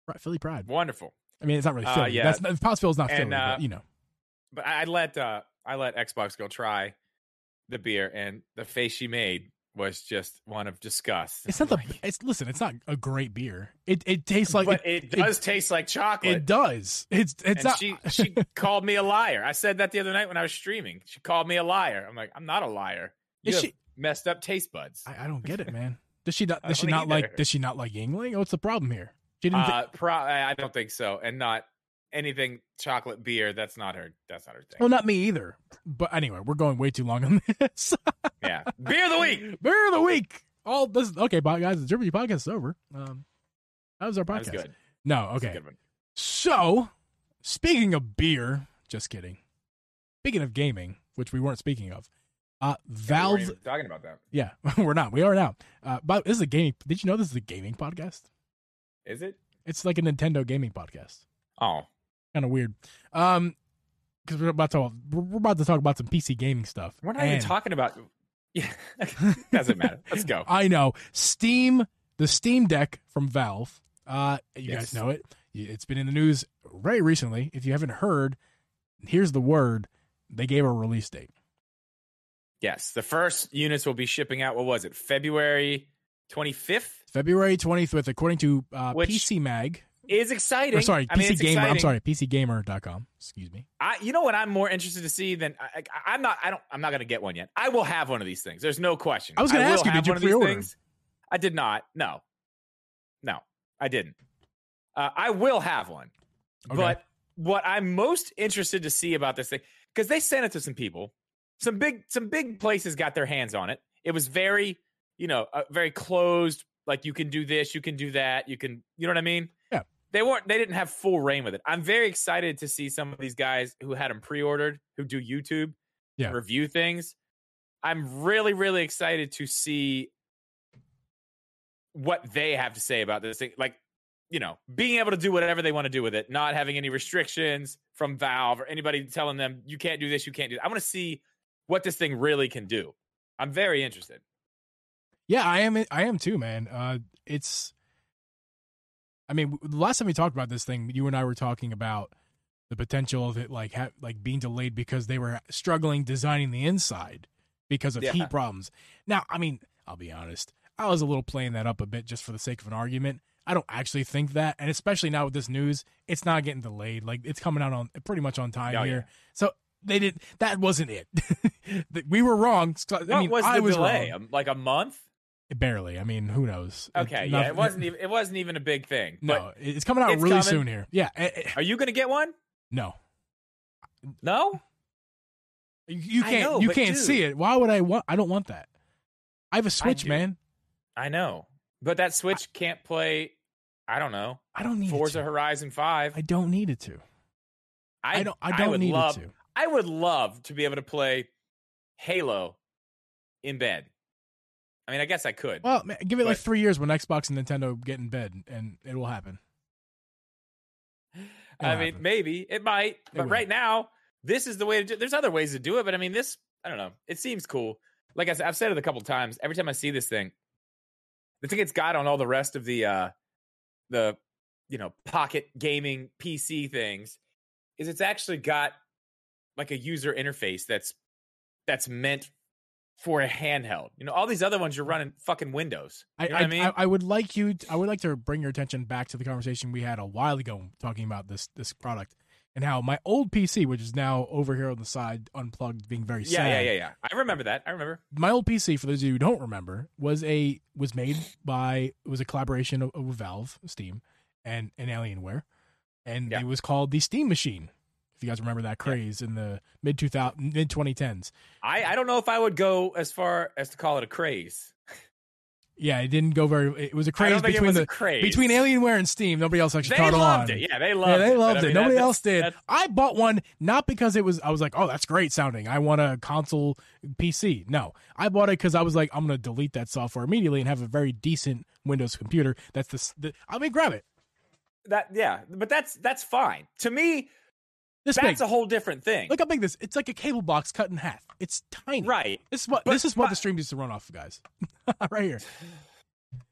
from. Philly pride. Wonderful. I mean, it's not really Uh, Philly. yeah. That's Pottsville's not And, Philly, uh, but you know. But I I let uh I let Xbox go try the beer, and the face she made was just one of disgust. It's not the. It's listen. It's not a great beer. It it tastes like but it, does it, taste like chocolate. It does. It's it's and not. she (laughs) she called me a liar. I said that the other night when I was streaming. She called me a liar. I'm like, I'm not a liar. You have she- messed up taste buds. I, I don't get it, man. Does she not? (laughs) Does she not like? Does she not like Yuengling? What's the problem here? She didn't. thi- Uh, pro- I don't think so, and not anything chocolate beer. That's not her. That's not her thing. well, not me either. But anyway, we're going way too long on (laughs) this. yeah, beer of the week. (laughs) Beer of the week. All this. Okay, guys. The Germany podcast is over. Um, that was our was podcast. No, was a okay. So, speaking of beer, just kidding. Speaking of gaming, which we weren't speaking of, uh, Valve. talking about that. Yeah, (laughs) we're not. We are now. Uh, but this is a gaming. Did you know this is a gaming podcast? Is it? It's like a Nintendo gaming podcast. Oh, Kind of weird. Um, because we're about to we're about to talk about some PC gaming stuff. we're not even talking about. (laughs) Yeah, (laughs) doesn't matter. Let's go. I know Steam, the Steam Deck from Valve. Uh, you Yes. guys know it. It's been in the news very recently. If you haven't heard, here's the word: they gave a release date. Yes, the first units will be shipping out. What was it? February 25th February 25th, according to uh, Which- PC Mag. Is exciting. Or sorry, I mean, PC it's Gamer. I'm exciting. sorry, PCGamer.com. Excuse me. I, you know what I'm more interested to see than I, I'm not. I don't. I'm not going to get one yet. I will have one of these things. There's no question. I was gonna ask you, did you one of these pre-order. I did not. No, no, I didn't. Uh, I will have one. Okay. But what I'm most interested to see about this thing, because they sent it to some people, some big, some big places got their hands on it. It was very, you know, uh, very closed. Like you can do this, you can do that, you can, you know what I mean? Yeah. They weren't. They didn't have full reign with it. I'm very excited to see some of these guys who had them pre-ordered, who do YouTube, Yeah. review things. I'm really, really excited to see what they have to say about this thing. Like, you know, being able to do whatever they want to do with it, not having any restrictions from Valve or anybody telling them you can't do this, you can't do that. I want to see what this thing really can do. I'm very interested. Yeah, I am. I am too, man. Uh, it's. I mean, the last time we talked about this thing, you and I were talking about the potential of it, like ha- like being delayed because they were struggling designing the inside because of Yeah. heat problems. Now, I mean, I'll be honest. I was a little playing that up a bit just for the sake of an argument. I don't actually think that, and especially now with this news, it's not getting delayed. Like it's coming out on pretty much on time Oh, yeah. here. So they did. That wasn't it. (laughs) we were wrong. I What mean, was the I was delay? wrong. Um, Like a month? Barely. I mean, who knows? It- Okay, not- yeah, it wasn't even it wasn't even a big thing. No, it's coming out it's really coming. soon here. Yeah. eh, eh, are you going to get one? no, No. you, you can't. know, you can't dude. see it. Why would I want? I don't want that. I have a Switch, do. man. I know, but that Switch can't play. I don't know. I don't need Forza it. Horizon Five. I don't need it to. I, don't. I don't need love, it to. I would love to be able to play Halo in bed. I mean, I guess I could. Well, man, give it like three years when Xbox and Nintendo get in bed, and it will happen. I it'll mean, happen. maybe it might, but will. right now, this is the way to do. There's other ways to do it, but I mean, this I don't know. It seems cool. Like I said, I've said it a couple times. Every time I see this thing, the thing it's got on all the rest of the uh the you know pocket gaming PC things is it's actually got like a user interface that's that's meant for a handheld. You know, all these other ones you're running fucking Windows. I, You know I, what I mean? I, I would like you. I would like to bring your attention back to the conversation we had a while ago talking about this this product. and how my old PC, which is now over here on the side, unplugged, being very Yeah, sad. yeah, yeah, yeah. I remember that. I remember. My old PC, for those of you who don't remember, was a was made by it was a collaboration of, of Valve, Steam, and and Alienware, and Yeah. it was called the Steam Machine. If you guys remember that craze in the mid two thousand mid twenty tens. I, I don't know if I would go as far as to call it a craze. Yeah, it didn't go very. It was a I craze it between was the a craze. between Alienware and Steam. Nobody else actually they caught loved on. it. Yeah, they loved yeah, it. they loved I it. mean, Nobody else did. I bought one not because it was. I was like, oh, that's great sounding. I want a console PC. No, I bought it because I was like, I'm gonna delete that software immediately and have a very decent Windows computer. That's the. the I mean, grab it. That yeah, but that's that's fine. To me, This that's big. a whole different thing. Look how big this. It's like a cable box cut in half. It's tiny. right. This is what But- this is what but- the stream used to run off of, guys. (laughs) right here.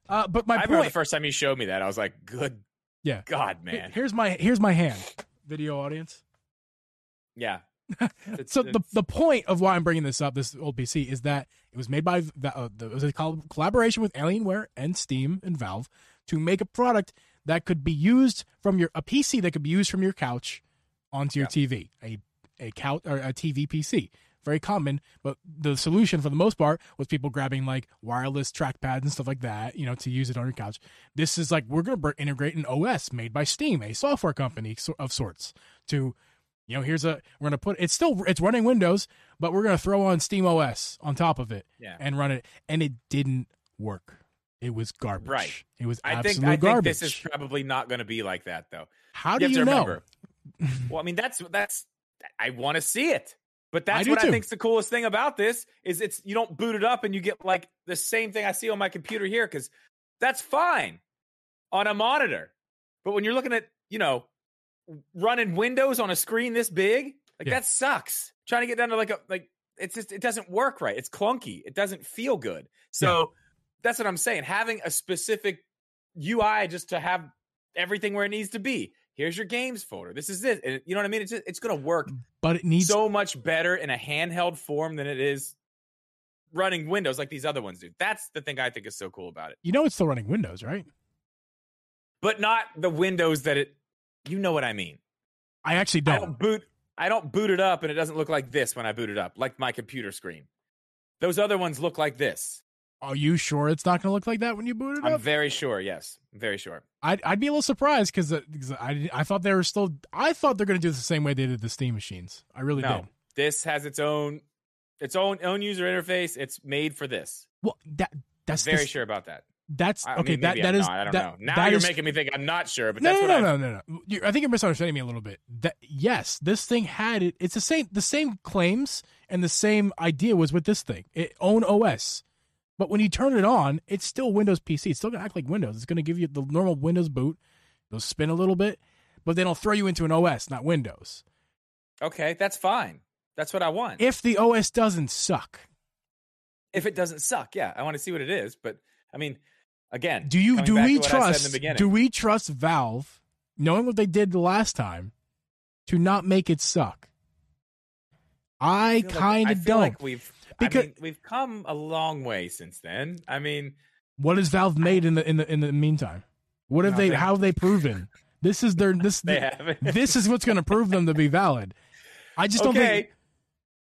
Uh, but my I remember the first time you showed me that, I was like, "Good, Yeah. God, man, Here's my here's my hand. Video audience. yeah." (laughs) It's- so the it's- the point of why I'm bringing this up, this old PC, is that it was made by the, uh, the, it was a col- collaboration with Alienware and Steam and Valve to make a product that could be used from your a PC that could be used from your couch onto your TV, a a couch or a TV PC. Very common, but the solution for the most part was people grabbing like wireless trackpads and stuff like that, you know, to use it on your couch. This is like we're going to integrate an OS made by Steam, a software company of sorts, to you know, here's a we're gonna put it's still it's running Windows, but we're gonna throw on Steam OS on top of it yeah. and run it, and it didn't work. It was garbage. Right. It was I absolute think I think this is probably not going to be like that, though. How do have you, to know? remember. (laughs) Well, I mean, that's that's I want to see it, but that's do what too. I think's the coolest thing about this is it's you don't boot it up and you get like the same thing I see on my computer here because that's fine on a monitor, but when you're looking at you know running Windows on a screen this big, like Yeah. that sucks. Trying to get down to like a like it's just it doesn't work right. It's clunky. It doesn't feel good. So that's what I'm saying. Having a specific UI just to have everything where it needs to be. Here's your games folder. This is it. And you know what I mean? It's just, it's going to work mm, But it needs so much better in a handheld form than it is running Windows like these other ones do. That's the thing I think is so cool about it. you know it's still running Windows, right? But not the Windows that it. You know what I mean? I actually don't. don't boot. I don't boot it up, and it doesn't look like this when I boot it up, like my computer screen. Those other ones look like this. Are you sure it's not going to look like that when you boot it up? I'm up? very sure. Yes, I'm very sure. I'd, I'd be a little surprised because uh, I, I thought they were still. I thought they're going to do it the same way they did the Steam machines. I really no, did. this has its own, its own own user interface. It's made for this. Well, that I'm that's very the- sure about that. That's I okay. mean, that that I'm is I don't that, know. Now you're is- making me think I'm not sure, but no, that's no, what no, I. no, no, no. You- I think you're misunderstanding me a little bit. That yes, this thing had it. It's the same. The same claims and the same idea was with this thing. It own OS, but when you turn it on, it's still Windows PC. It's still gonna act like Windows. It's gonna give you the normal Windows boot. It'll spin a little bit, but then it'll throw you into an OS, not Windows. Okay, that's fine. That's what I want. If the OS doesn't suck, if it doesn't suck, yeah, I want to see what it is. But I mean, again, do you do we to what I said in trust? Do we trust Valve, knowing what they did the last time, to not make it suck? I, like- kind of feel don't. Like we've Because- I mean, we've come a long way since then. I mean, What has Valve made in the in the in the meantime? What have they? How have they proven? This is their this. (laughs) they haven't. this is what's going to prove them to be valid. I just don't think.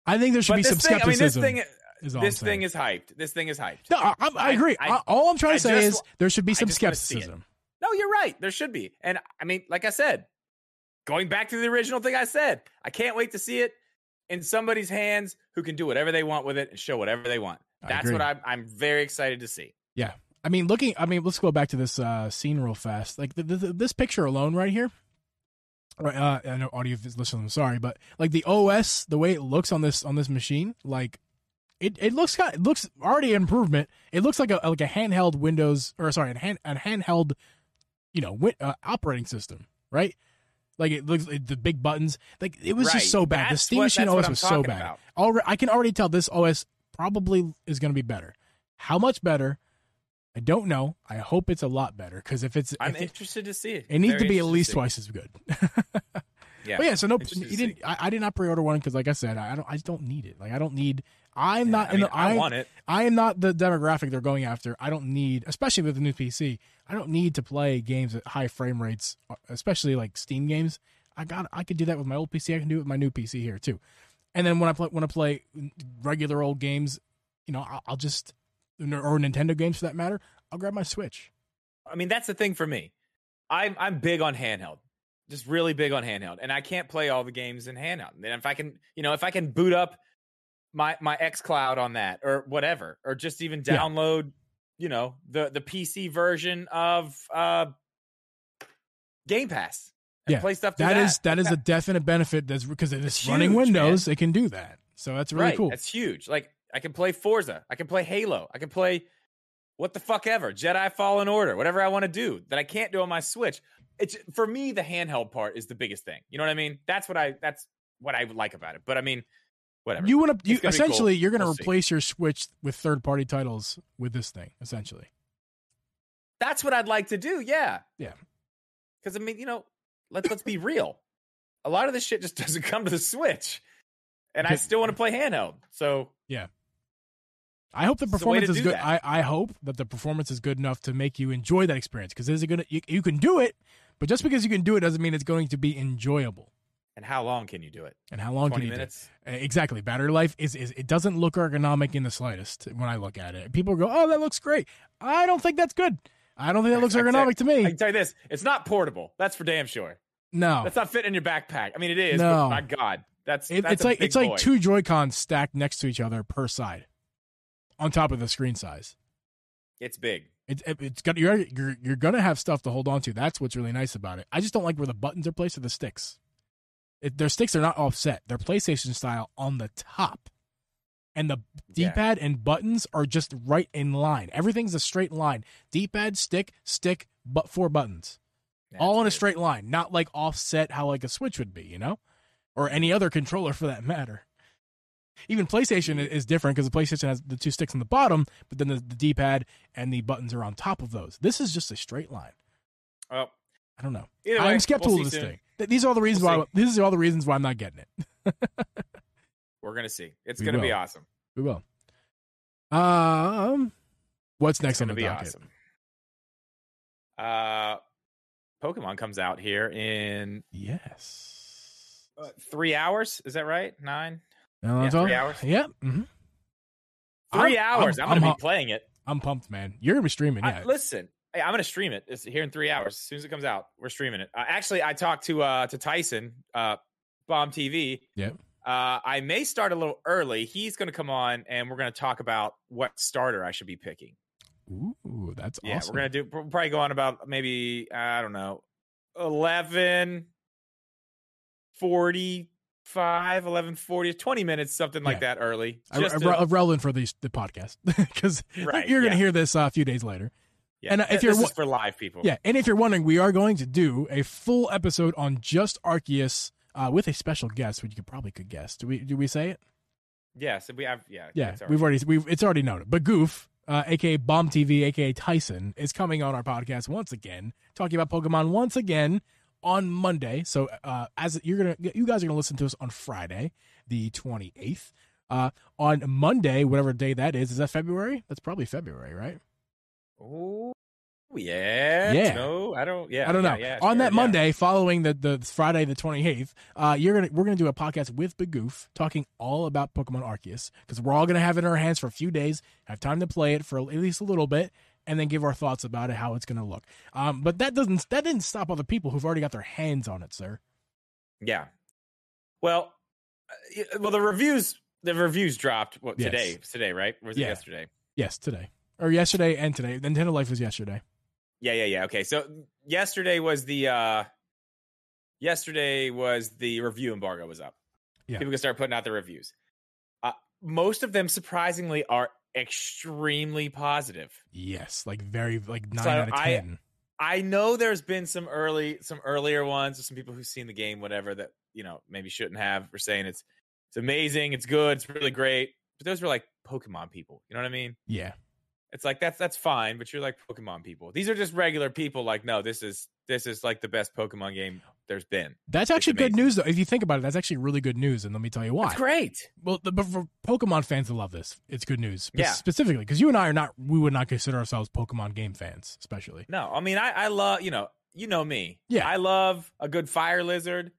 I think there should but be some thing, I mean, this skepticism. thing, is this thing is hyped. This thing is hyped. No, I, I, I agree. I- all I'm trying to say just is there should be some just wanna see it. skepticism. No, you're right. There should be. And I mean, like I said, going back to the original thing I said, I can't wait to see it in somebody's hands who can do whatever they want with it and show whatever they want. That's what I'm I'm very excited to see. Yeah. I mean, looking. I mean, let's go back to this uh, scene real fast. Like the, the, this picture alone, right here. Right, uh, I know audio is listening. I'm sorry, but like the OS, the way it looks on this on this machine, like it, it looks kind. It looks already an improvement. It looks like a like a handheld Windows or sorry, a hand a handheld, you know, win, uh, operating system, right? Like it looks like the big buttons. Like it was Right. just so bad. the Steam what- Machine that's OS was so bad. about. Already, I can already tell this OS probably is going to be better. How much better? I don't know. I hope it's a lot better because if it's, I'm if it, interested to see it. it needs Very to be at least twice as good. (laughs) Yeah. But yeah, so no, he didn't. I, I did not pre-order one because, like I said, I don't. I just don't need it. Like I don't need. I'm Yeah, not I in mean, the. I I, want it. I am not the demographic they're going after. I don't need, especially with the new PC. I don't need to play games at high frame rates, uh, especially like Steam games. I got I could do that with my old PC. I can do it with my new PC here too. And then when I play when I play regular old games, you know, I'll, I'll just or Nintendo games for that matter, I'll grab my Switch. I mean, that's the thing for me. I'm I'm big on handheld, just really big on handheld, and I can't play all the games in handheld. And if I can, you know, if I can boot up my my X Cloud on that or whatever, or just even download, yeah. you know, the the PC version of uh Game Pass. yeah, play stuff. That, that is that is a definite benefit. That's because it is running Windows. Man. It can do that, so that's really right. cool. That's huge. Like I can play Forza. I can play Halo. I can play what the fuck ever, Jedi Fallen Order, whatever I want to do that I can't do on my Switch. It's for me the handheld part is the biggest thing. You know what I mean? That's what I that's what I like about it. But I mean, whatever. You want to you essentially cool. you're going to we'll replace see. your Switch with third party titles with this thing essentially. That's what I'd like to do. Yeah. Yeah. Cuz I mean, you know, let's let's be real. A lot of this shit just (laughs) doesn't come to the Switch. And I still want to play handheld. So, yeah. I hope the performance is good. I, I hope that the performance is good enough to make you enjoy that experience because is it gonna you, you can do it, but just because you can do it doesn't mean it's going to be enjoyable. And how long can you do it? And how long can you minutes? do it? Exactly. Battery life is, is it doesn't look ergonomic in the slightest when I look at it. People go, "Oh, that looks great." I don't think that's good. I don't think that looks (laughs) ergonomic to me. I can tell you this: it's not portable. That's for damn sure. No, that's not fitting in your backpack. I mean, it is. No. my God, that's, it, that's it's like it's boy. like two Joy Cons stacked next to each other per side on top of the screen size. It's big. It, it, it's got you're you're you're gonna have stuff to hold on to. That's what's really nice about it. I just don't like where the buttons are placed or the sticks. It, their sticks are not offset. They're PlayStation style on the top, and the D-pad yeah. and buttons are just right in line. Everything's a straight line. D-pad, stick, stick, but four buttons, That's all in a straight line. Not like offset how like a Switch would be, you know, or any other controller for that matter. Even PlayStation is different because the PlayStation has the two sticks on the bottom, but then the, the D pad and the buttons are on top of those. This is just a straight line. Oh, I don't know. Way, I'm skeptical we'll of this soon. thing. These are all the reasons we'll why. These are all the reasons why I'm not getting it. (laughs) We're gonna see. It's we gonna will. be awesome. We will. Um, what's next on the be docket? Awesome. Uh, Pokemon comes out here in yes uh, three hours. Is that right? Nine. Yeah, three hours. Yeah. Mm-hmm. 3 I'm, hours. I'm, I'm, I'm gonna be playing it. I'm pumped, man. You're gonna be streaming. Yeah. I, listen, I'm gonna stream it. It's here in three hours. As soon as it comes out, we're streaming it. Uh, actually, I talked to uh to Tyson, uh, Bomb TV. Yeah. Uh, I may start a little early. He's going to come on, and we're going to talk about what starter I should be picking. Ooh, that's yeah. Awesome. We're going to do. We'll probably go on about maybe I don't know, eleven forty five, eleven forty, twenty minutes, something like yeah. that early. Just to, relevant for the, the podcast (laughs) because right, you're going to yeah. hear this uh, a few days later. Yeah. And uh, if you're for live people, yeah, and if you're wondering, we are going to do a full episode on just Arceus uh, with a special guest, which you could probably could guess. Do we do we say it? Yes, we have. Yeah, yeah, we've already we've it's already known. But Goof, uh, aka Bomb TV, aka Tyson, is coming on our podcast once again, talking about Pokemon once again on Monday. So uh, as you're gonna, you guys are gonna listen to us on Friday, the 28th. Uh, on Monday, whatever day that is, is that February? That's probably February, right? Oh yeah, yeah. No, I don't. Yeah, I don't know. Yeah, yeah, on sure, that Monday, following the the Friday the 28th, uh, you're gonna we're gonna do a podcast with Big Goof talking all about Pokemon Arceus because we're all gonna have it in our hands for a few days, have time to play it for at least a little bit, and then give our thoughts about it, how it's going to look. Um, but that doesn't that didn't stop other people who've already got their hands on it, sir. Yeah. Well, uh, well, the reviews the reviews dropped what yes. today today right? was yeah. it yesterday? Yes, today or yesterday and today. Nintendo Life was yesterday. Yeah, yeah, yeah. Okay, so yesterday was the uh yesterday was the review embargo was up. Yeah. People can start putting out their reviews. Uh, most of them surprisingly are extremely positive. Yes, like very like nine so out of ten. I, I know there's been some early some earlier ones, or some people who've seen the game, whatever that you know maybe shouldn't have. We're saying it's it's amazing, it's good, it's really great. But those were like Pokemon people. You know what I mean? Yeah. It's like that's that's fine, but you're like Pokemon people. These are just regular people. Like, no, this is this is like the best Pokemon game there's been. That's actually good news, though. If you think about it, that's actually really good news, and let me tell you why. It's great. Well, the, but for Pokemon fans that love this, it's good news. Yeah. Specifically, because you and I are not, we would not consider ourselves Pokemon game fans, especially. No, I mean, I, I love, you know, you know me. Yeah. I love a good fire lizard.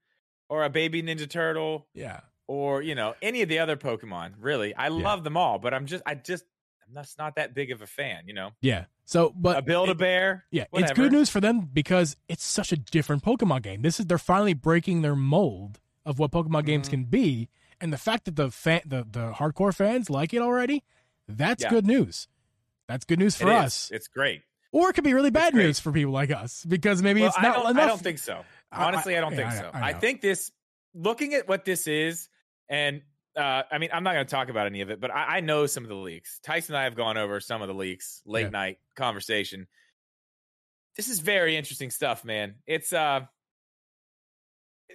or a baby Ninja Turtle Yeah. or you know any of the other Pokemon. Really, I love them all, but I'm just I just I'm just not that big of a fan. You know, Yeah. So, but a Build a Bear. Yeah, it's good news for them because it's such a different Pokemon game. This is they're finally breaking their mold of what Pokemon games Mhm. can be, and the fact that the fan, the the hardcore fans like it already, that's Yeah. good news. That's good news for It us, It's great. or it could be really bad news for people like us because maybe Well, it's not don't, enough. I don't think so. I- I- Honestly, I, don't think I- so. I I, think this, looking at what this is, and uh, I mean, I'm not going to talk about any of it, but I, I know some of the leaks. Tyson and I have gone over some of the leaks, late Yeah. night conversation. This is very interesting stuff, man. It's uh,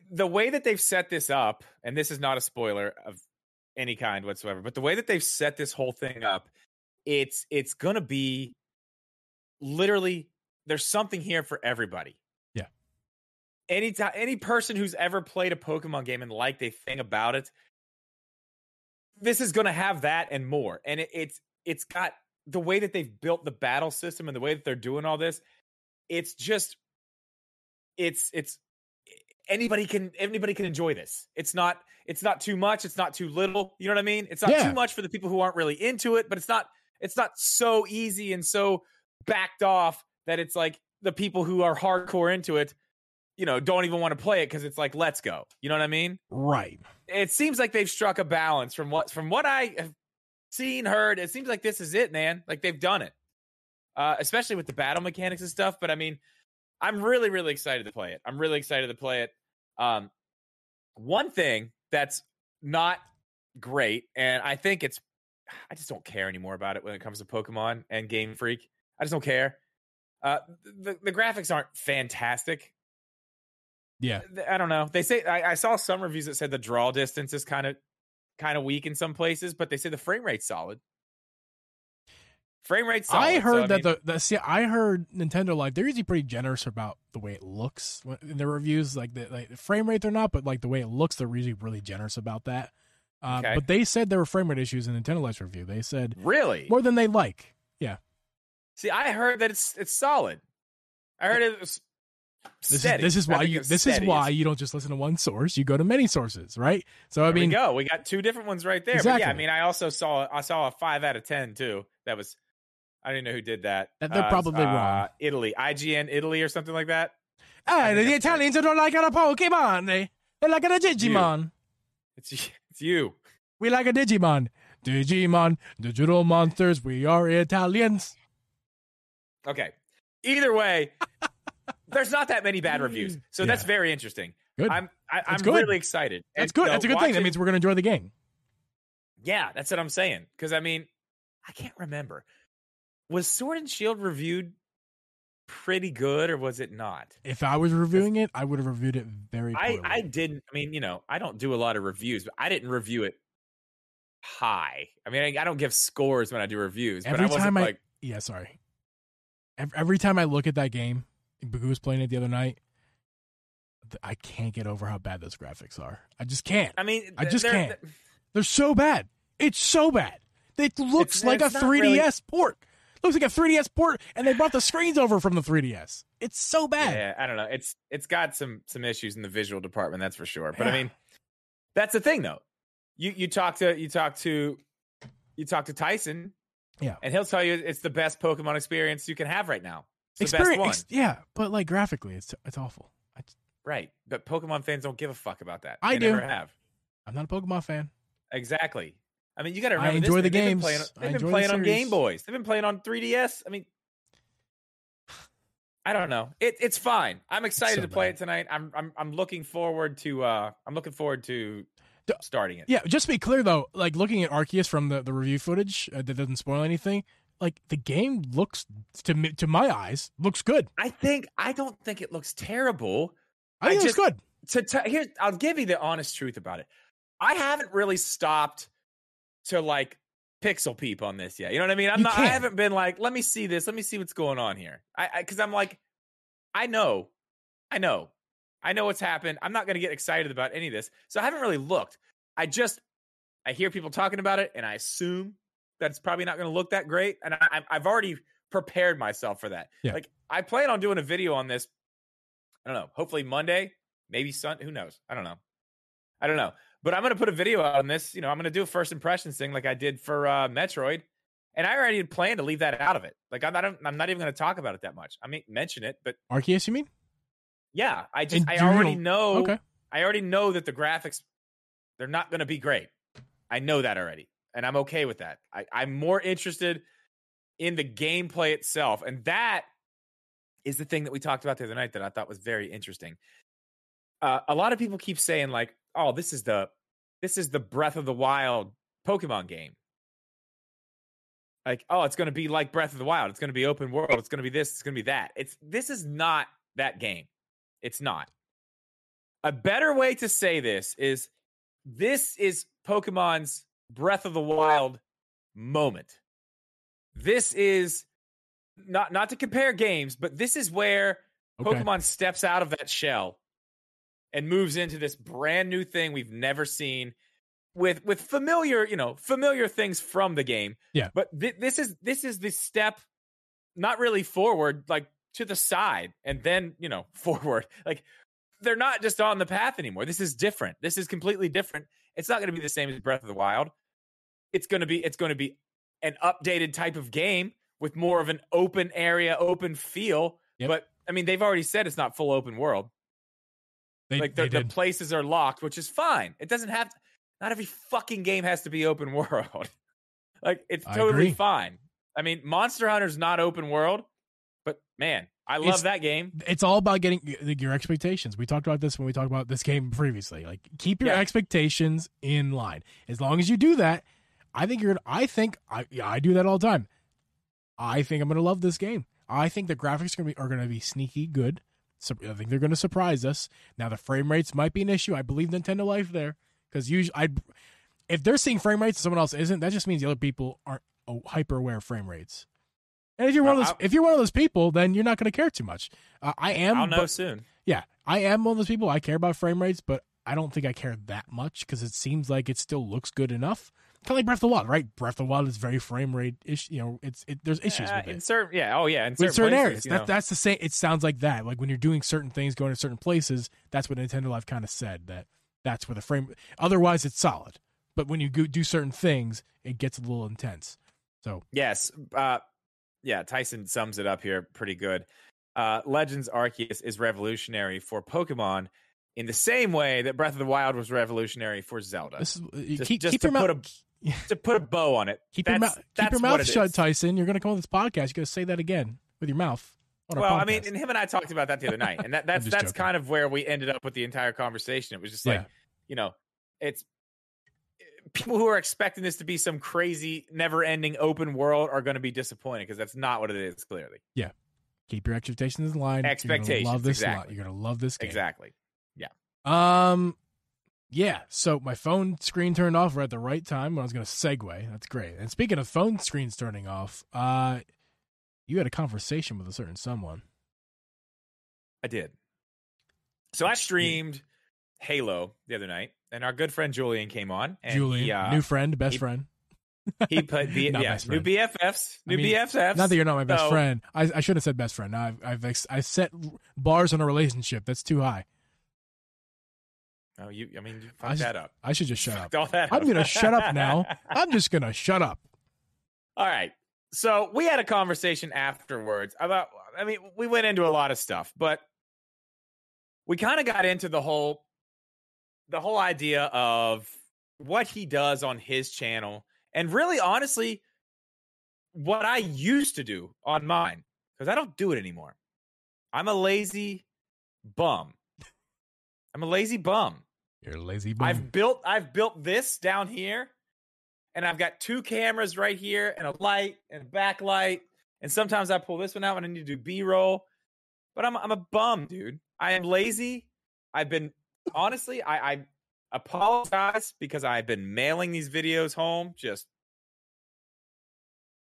the way that they've set this up, and this is not a spoiler of any kind whatsoever, but the way that they've set this whole thing up, it's it's going to be literally there's something here for everybody Yeah. any time any person who's ever played a Pokemon game and liked a thing about it, this is going to have that and more. And it, it's it's got the way that they've built the battle system and the way that they're doing all this. It's just it's it's anybody can anybody can enjoy this. It's not it's not too much. It's not too little. You know what I mean? It's not Yeah. too much for the people who aren't really into it, but it's not it's not so easy and so backed off that it's like the people who are hardcore into it you know, don't even want to play it because it's like, let's go. You know what I mean? right. It seems like they've struck a balance from what from what I have seen, heard. It seems like this is it, man. Like they've done it, uh, especially with the battle mechanics and stuff. But I mean, I'm really, really excited to play it. I'm really excited to play it. Um, one thing that's not great, and I think it's, I just don't care anymore about it when it comes to Pokemon and Game Freak. I just don't care. Uh, the the graphics aren't fantastic. Yeah. I don't know. They say I, I saw some reviews that said the draw distance is kind of kind of weak in some places, but they say the frame rate's solid. Frame rate's solid. I so, heard that mean, the, the see, I heard Nintendo like they're usually pretty generous about the way it looks in their reviews. Like the, like the frame rate, they're not, but like the way it looks, they're usually really generous about that. Uh, Okay. But they said there were frame rate issues in Nintendo Life's review. They said really. more than they like. Yeah. See, I heard that it's it's solid. I heard it was This steady. is this is why you it's this is why you don't just listen to one source. You go to many sources, right? So I There mean, we go. We got two different ones right there. But yeah, I mean, I also saw I saw a five out of ten too. That was I didn't know who did that. They're Uh, probably uh, wrong. Italy, IGN Italy or something like that. ah, the that's right. Italians don't like a Pokemon. They they like a Digimon. It's (laughs) it's you. We like a Digimon. Digimon, digital monsters. We are Italians. Okay. Either way, there's not that many bad reviews, mm. so that's very interesting. Good. I'm I, I'm good. really excited. That's good. That's a good thing. That means we're gonna enjoy the game. yeah, that's what I'm saying. Because I mean, I can't remember. Was Sword and Shield reviewed pretty good, or was it not? If I was reviewing it, I would have reviewed it very I poorly. I didn't. I mean, you know, I don't do a lot of reviews, but I didn't review it high. I mean, I, I don't give scores when I do reviews. but Every I wasn't time I- like, yeah, sorry. Every, every time I look at that game, Bagu was playing it the other night. I can't get over how bad those graphics are. I just can't. I mean, I just they're- can't. They're so bad. It's so bad. It looks It's- like a it's not 3DS really- port. Looks like a 3DS port, and they brought the screens over from the 3DS. It's so bad. Yeah, I don't know. It's it's got some some issues in the visual department, that's for sure. But I mean, that's the thing though. You you talk to you talk to you talk to Tyson, Yeah. and he'll tell you it's the best Pokemon experience you can have right now. It's the Experience, best one, ex- yeah, but like graphically, it's it's awful. I, right? But Pokemon fans don't give a fuck about that. I They do. Never have. I'm not a Pokemon fan. Exactly. I mean, you got to I remember. this, enjoy the man. They've been games. playing- I They've been enjoy the playing on. Game Boys. They've been playing on 3DS. I mean, (sighs) I don't know. It, it's fine. I'm excited so to play bad. it tonight. I'm I'm I'm looking forward to uh I'm looking forward to starting it. Yeah, just to be clear though, like looking at Arceus from the, the review footage uh, that doesn't spoil anything, like the game looks to me, to my eyes looks good. I think I don't think it looks terrible. I think I looks good. To t- here, I'll give you the honest truth about it. I haven't really stopped to like pixel peep on this yet. You know what I mean? I'm You not. I can't. haven't been like, let me see this. Let me see what's going on here. I because I'm like, I know, I know, I know what's happened. I'm not going to get excited about any of this, so I haven't really looked. I just I hear people talking about it, and I assume that it's probably not going to look that great, and I, I've already prepared myself for that. Yeah. Like I plan on doing a video on this. I don't know. Hopefully Monday, maybe Sun. Who knows? I don't know. I don't know. But I'm gonna put a video out on this. You know, I'm gonna do a first impressions thing like I did for uh, Metroid, and I already planned to leave that out of it. Like I'm not. I'm not even gonna talk about it that much. I mean, mention it, but Arceus, you mean? yeah, I just I already know. Okay. I already know that the graphics they're not gonna be great. I know that already, and I'm okay with that. I, I'm more interested in the gameplay itself, and that is the thing that we talked about the other night that I thought was very interesting. Uh, a lot of people keep saying like, "Oh, this is the this is the Breath of the Wild Pokemon game." Like, oh, it's going to be like Breath of the Wild. It's going to be open world. It's going to be this. It's going to be that. It's this is not that game. It's not. A better way to say this is this is Pokemon's Breath of the Wild moment. This is not not to compare games, but this is where Okay. Pokemon steps out of that shell and moves into this brand new thing we've never seen with with familiar, you know, familiar things from the game. Yeah. But thi- this is this is the step not really forward, like to the side and then, you know, (laughs) forward. Like they're not just on the path anymore. This is different. This is completely different. It's not going to be the same as Breath of the Wild. It's going to be it's going to be an updated type of game with more of an open area, open feel. Yep. But I mean, they've already said it's not full open world. They, like the, places are locked, which is fine. It doesn't have. To, not every fucking game has to be open (laughs) world. like it's I totally agree. fine. I mean, Monster Hunter's not open world, but man, I love It's- that game. it's all about getting your expectations. We talked about this when we talked about this game previously. Like keep your Yeah. expectations in line. As long as you do that, I think you're. I think I yeah, I do that all the time. I think I'm gonna love this game. I think the graphics are gonna be are gonna be sneaky good. So I think they're gonna surprise us. Now the frame rates might be an issue. I believe Nintendo Life there because usually I, if they're seeing frame rates and someone else isn't, that just means the other people aren't oh, hyper aware of frame rates. And if you're one of those, if you're one of those people, then you're not going to care too much. Uh, I am. I'll know but- soon. yeah, I am one of those people. I care about frame rates, but I don't think I care that much because it seems like it still looks good enough. Kind of like Breath of the Wild, right? Breath of the Wild is very frame rate ish. You know, it's it, there's issues Uh, with it in certain, yeah, oh yeah, in certain, certain places, areas. That, know. that's the same. It sounds like that. Like when you're doing certain things, going to certain places. That's what Nintendo Life kind of said that that's where the frame. Otherwise, it's solid. But when you go, do certain things, it gets a little intense. So Yes. Uh, yeah, Tyson sums it up here pretty good. Uh, Legends Arceus is revolutionary for Pokemon in the same way that Breath of the Wild was revolutionary for Zelda. this is Just- keep, just keep to your mouth. put to put a bow on it. Keep your, that's, mouth, keep your mouth shut, is. Tyson. You're going to come on this podcast. You're going to say that again with your mouth. Well, I mean, and him and I talked about that the other night, and that, (laughs) that's that's joking. kind of where we ended up with the entire conversation. It was just like, Yeah. you know, it's people who are expecting this to be some crazy, never-ending open world are going to be disappointed because that's not what it is. Clearly, yeah. keep your expectations in line. You're Expectations, gonna love this a lot. exactly. You're gonna love this game. exactly. Yeah. Um, yeah. So my phone screen turned off right at the right time when I was gonna segue. That's great. And speaking of phone screens turning off, uh, you had a conversation with a certain someone. I did. So I streamed Halo the other night, and our good friend Julian came on. And Julian, he, uh, new friend, best he- friend. he put the (laughs) yeah, new. BFFs, new I mean, BFFs. Not that you're not my best So- friend. I, I should have said best friend. I've I've ex- I set bars on a relationship. That's too high. Oh, you. I mean, you I fucked that up. I should just shut up. All that I'm gonna shut up now. (laughs) I'm just gonna shut up. All right. So we had a conversation afterwards about. I mean, we went into a lot of stuff, but we kind of got into the whole, the whole idea of what he does on his channel, and really, honestly, what I used to do on mine because I don't do it anymore. I'm a lazy bum. I'm a lazy bum. You're a lazy bum. I've built I've built this down here, and I've got two cameras right here, and a light and a backlight. And sometimes I pull this one out when I need to do B roll. But I'm I'm a bum, dude. I am lazy. I've been honestly, I, I apologize because I've been mailing these videos home. Just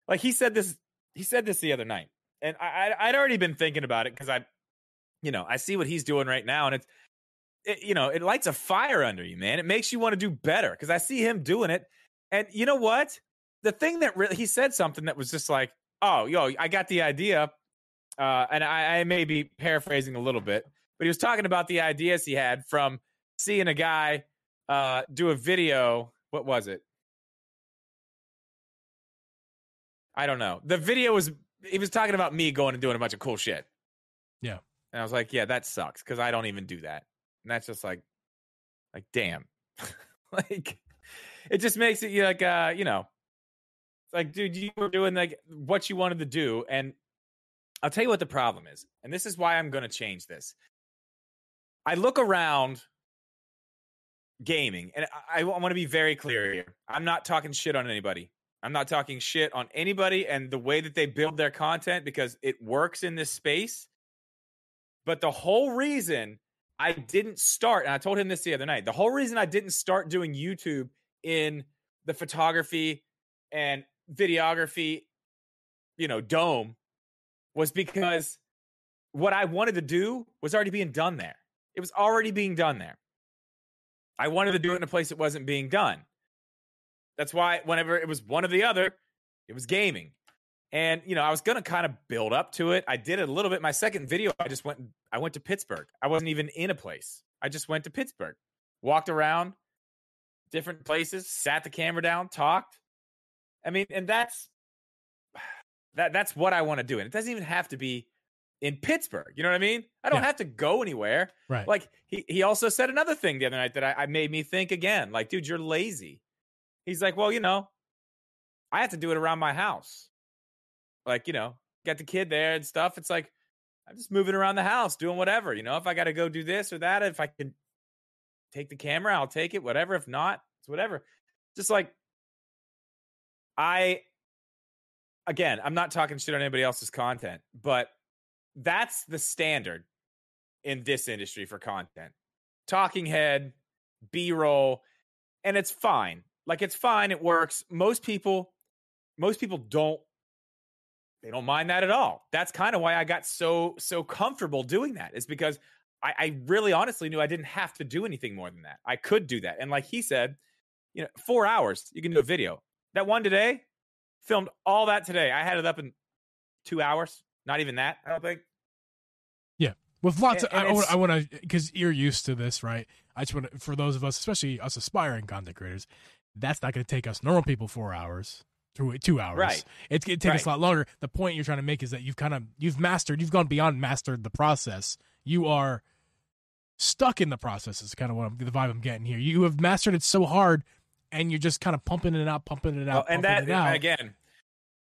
like he said this, he said this the other night, and I, I I'd already been thinking about it because I, you know, I see what he's doing right now, and it's it, you know, it lights a fire under you, man. It makes you want to do better because I see him doing it. And you know what? The thing that really, he said something that was just like, oh, yo, I got the idea. Uh, and I, I may be paraphrasing a little bit, but he was talking about the ideas he had from seeing a guy uh, do a video. What was it? I don't know. The video was he was talking about me going and doing a bunch of cool shit. Yeah. And I was like, yeah, that sucks because I don't even do that. And that's just like, like, damn. (laughs) like, it just makes it like, uh, you know, it's like, dude, you were doing like what you wanted to do. And I'll tell you what the problem is. And this is why I'm going to change this. I look around gaming, and I, I want to be very clear here. I'm not talking shit on anybody. I'm not talking shit on anybody and the way that they build their content because it works in this space. But the whole reason I didn't start, and I told him this the other night, the whole reason I didn't start doing YouTube in the photography and videography, you know, dome was because what I wanted to do was already being done there. It was already being done there. I wanted to do it in a place that wasn't being done. That's why whenever it was one or the other, it was gaming. And you know, I was gonna kind of build up to it. I did it a little bit. My second video, I just went. I went to Pittsburgh. I wasn't even in a place. I just went to Pittsburgh, walked around different places, sat the camera down, talked. I mean, and that's (sighs) that. That's what I want to do. And it doesn't even have to be in Pittsburgh. You know what I mean? I don't Yeah. have to go anywhere. Right. Like he he also said another thing the other night that I, I made me think again. Like, dude, you're lazy. He's like, well, you know, I have to do it around my house. Like, you know, got the kid there and stuff. It's like I'm just moving around the house, doing whatever. You know, if I got to go do this or that, if I can take the camera, I'll take it. Whatever. If not, it's whatever. Just like I, again, I'm not talking shit on anybody else's content, but that's the standard in this industry for content. Talking head, B roll, and it's fine. Like it's fine, it works. Most people, most people don't they don't mind that at all. That's kind of why I got so so comfortable doing that, is because I, I really honestly knew I didn't have to do anything more than that. I could do that. And like he said, you know, four hours, you can do a video. That one today, filmed all that today. I had it up in two hours. Not even that, I don't think. Yeah, with lots And- of, and I, I want to, because you're used to this, right? I just want to, for those of us, especially us aspiring content creators, that's not going to take us normal people four hours, two, two hours. Right. It's going to take us a lot longer. The point you're trying to make is that you've kind of, you've mastered, you've gone beyond mastered the process. You are stuck in the process is kind of what I'm, the vibe I'm getting here. You have mastered it so hard and you're just kind of pumping it out, pumping it out, Well, and that it out. again,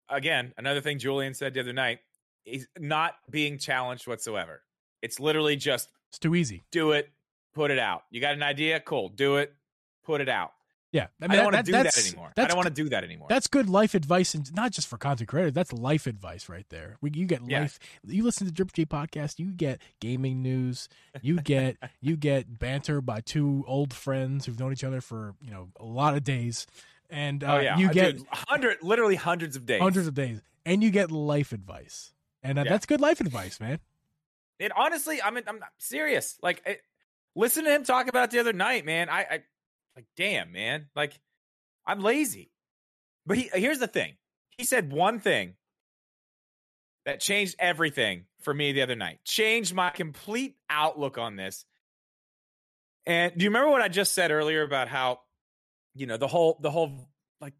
again, another thing Julian said the other night, he's not being challenged whatsoever. It's literally just It's too easy. do it, put it out. You got an idea? Cool. Do it, put it out. Yeah. I, I, don't want to do that anymore. I don't want to do that anymore. That's good life advice, and not just for content creators. That's life advice right there. We, you get Yeah. life. You listen to Drip Geeb podcast. You get gaming news. You get (laughs) you get banter by two old friends who've known each other for you know a lot of days, and uh, oh yeah, you Uh, get dude, hundred, literally hundreds of days. hundreds of days, and you get life advice, and uh, Yeah. that's good life advice, man. It honestly, I'm I'm serious. Like, it, listen to him talk about it the other night, man. I, I like, damn, man. Like, I'm lazy. But he here's the thing. He said one thing that changed everything for me the other night. Changed my complete outlook on this. And do you remember what I just said earlier about how, you know, the whole the whole like,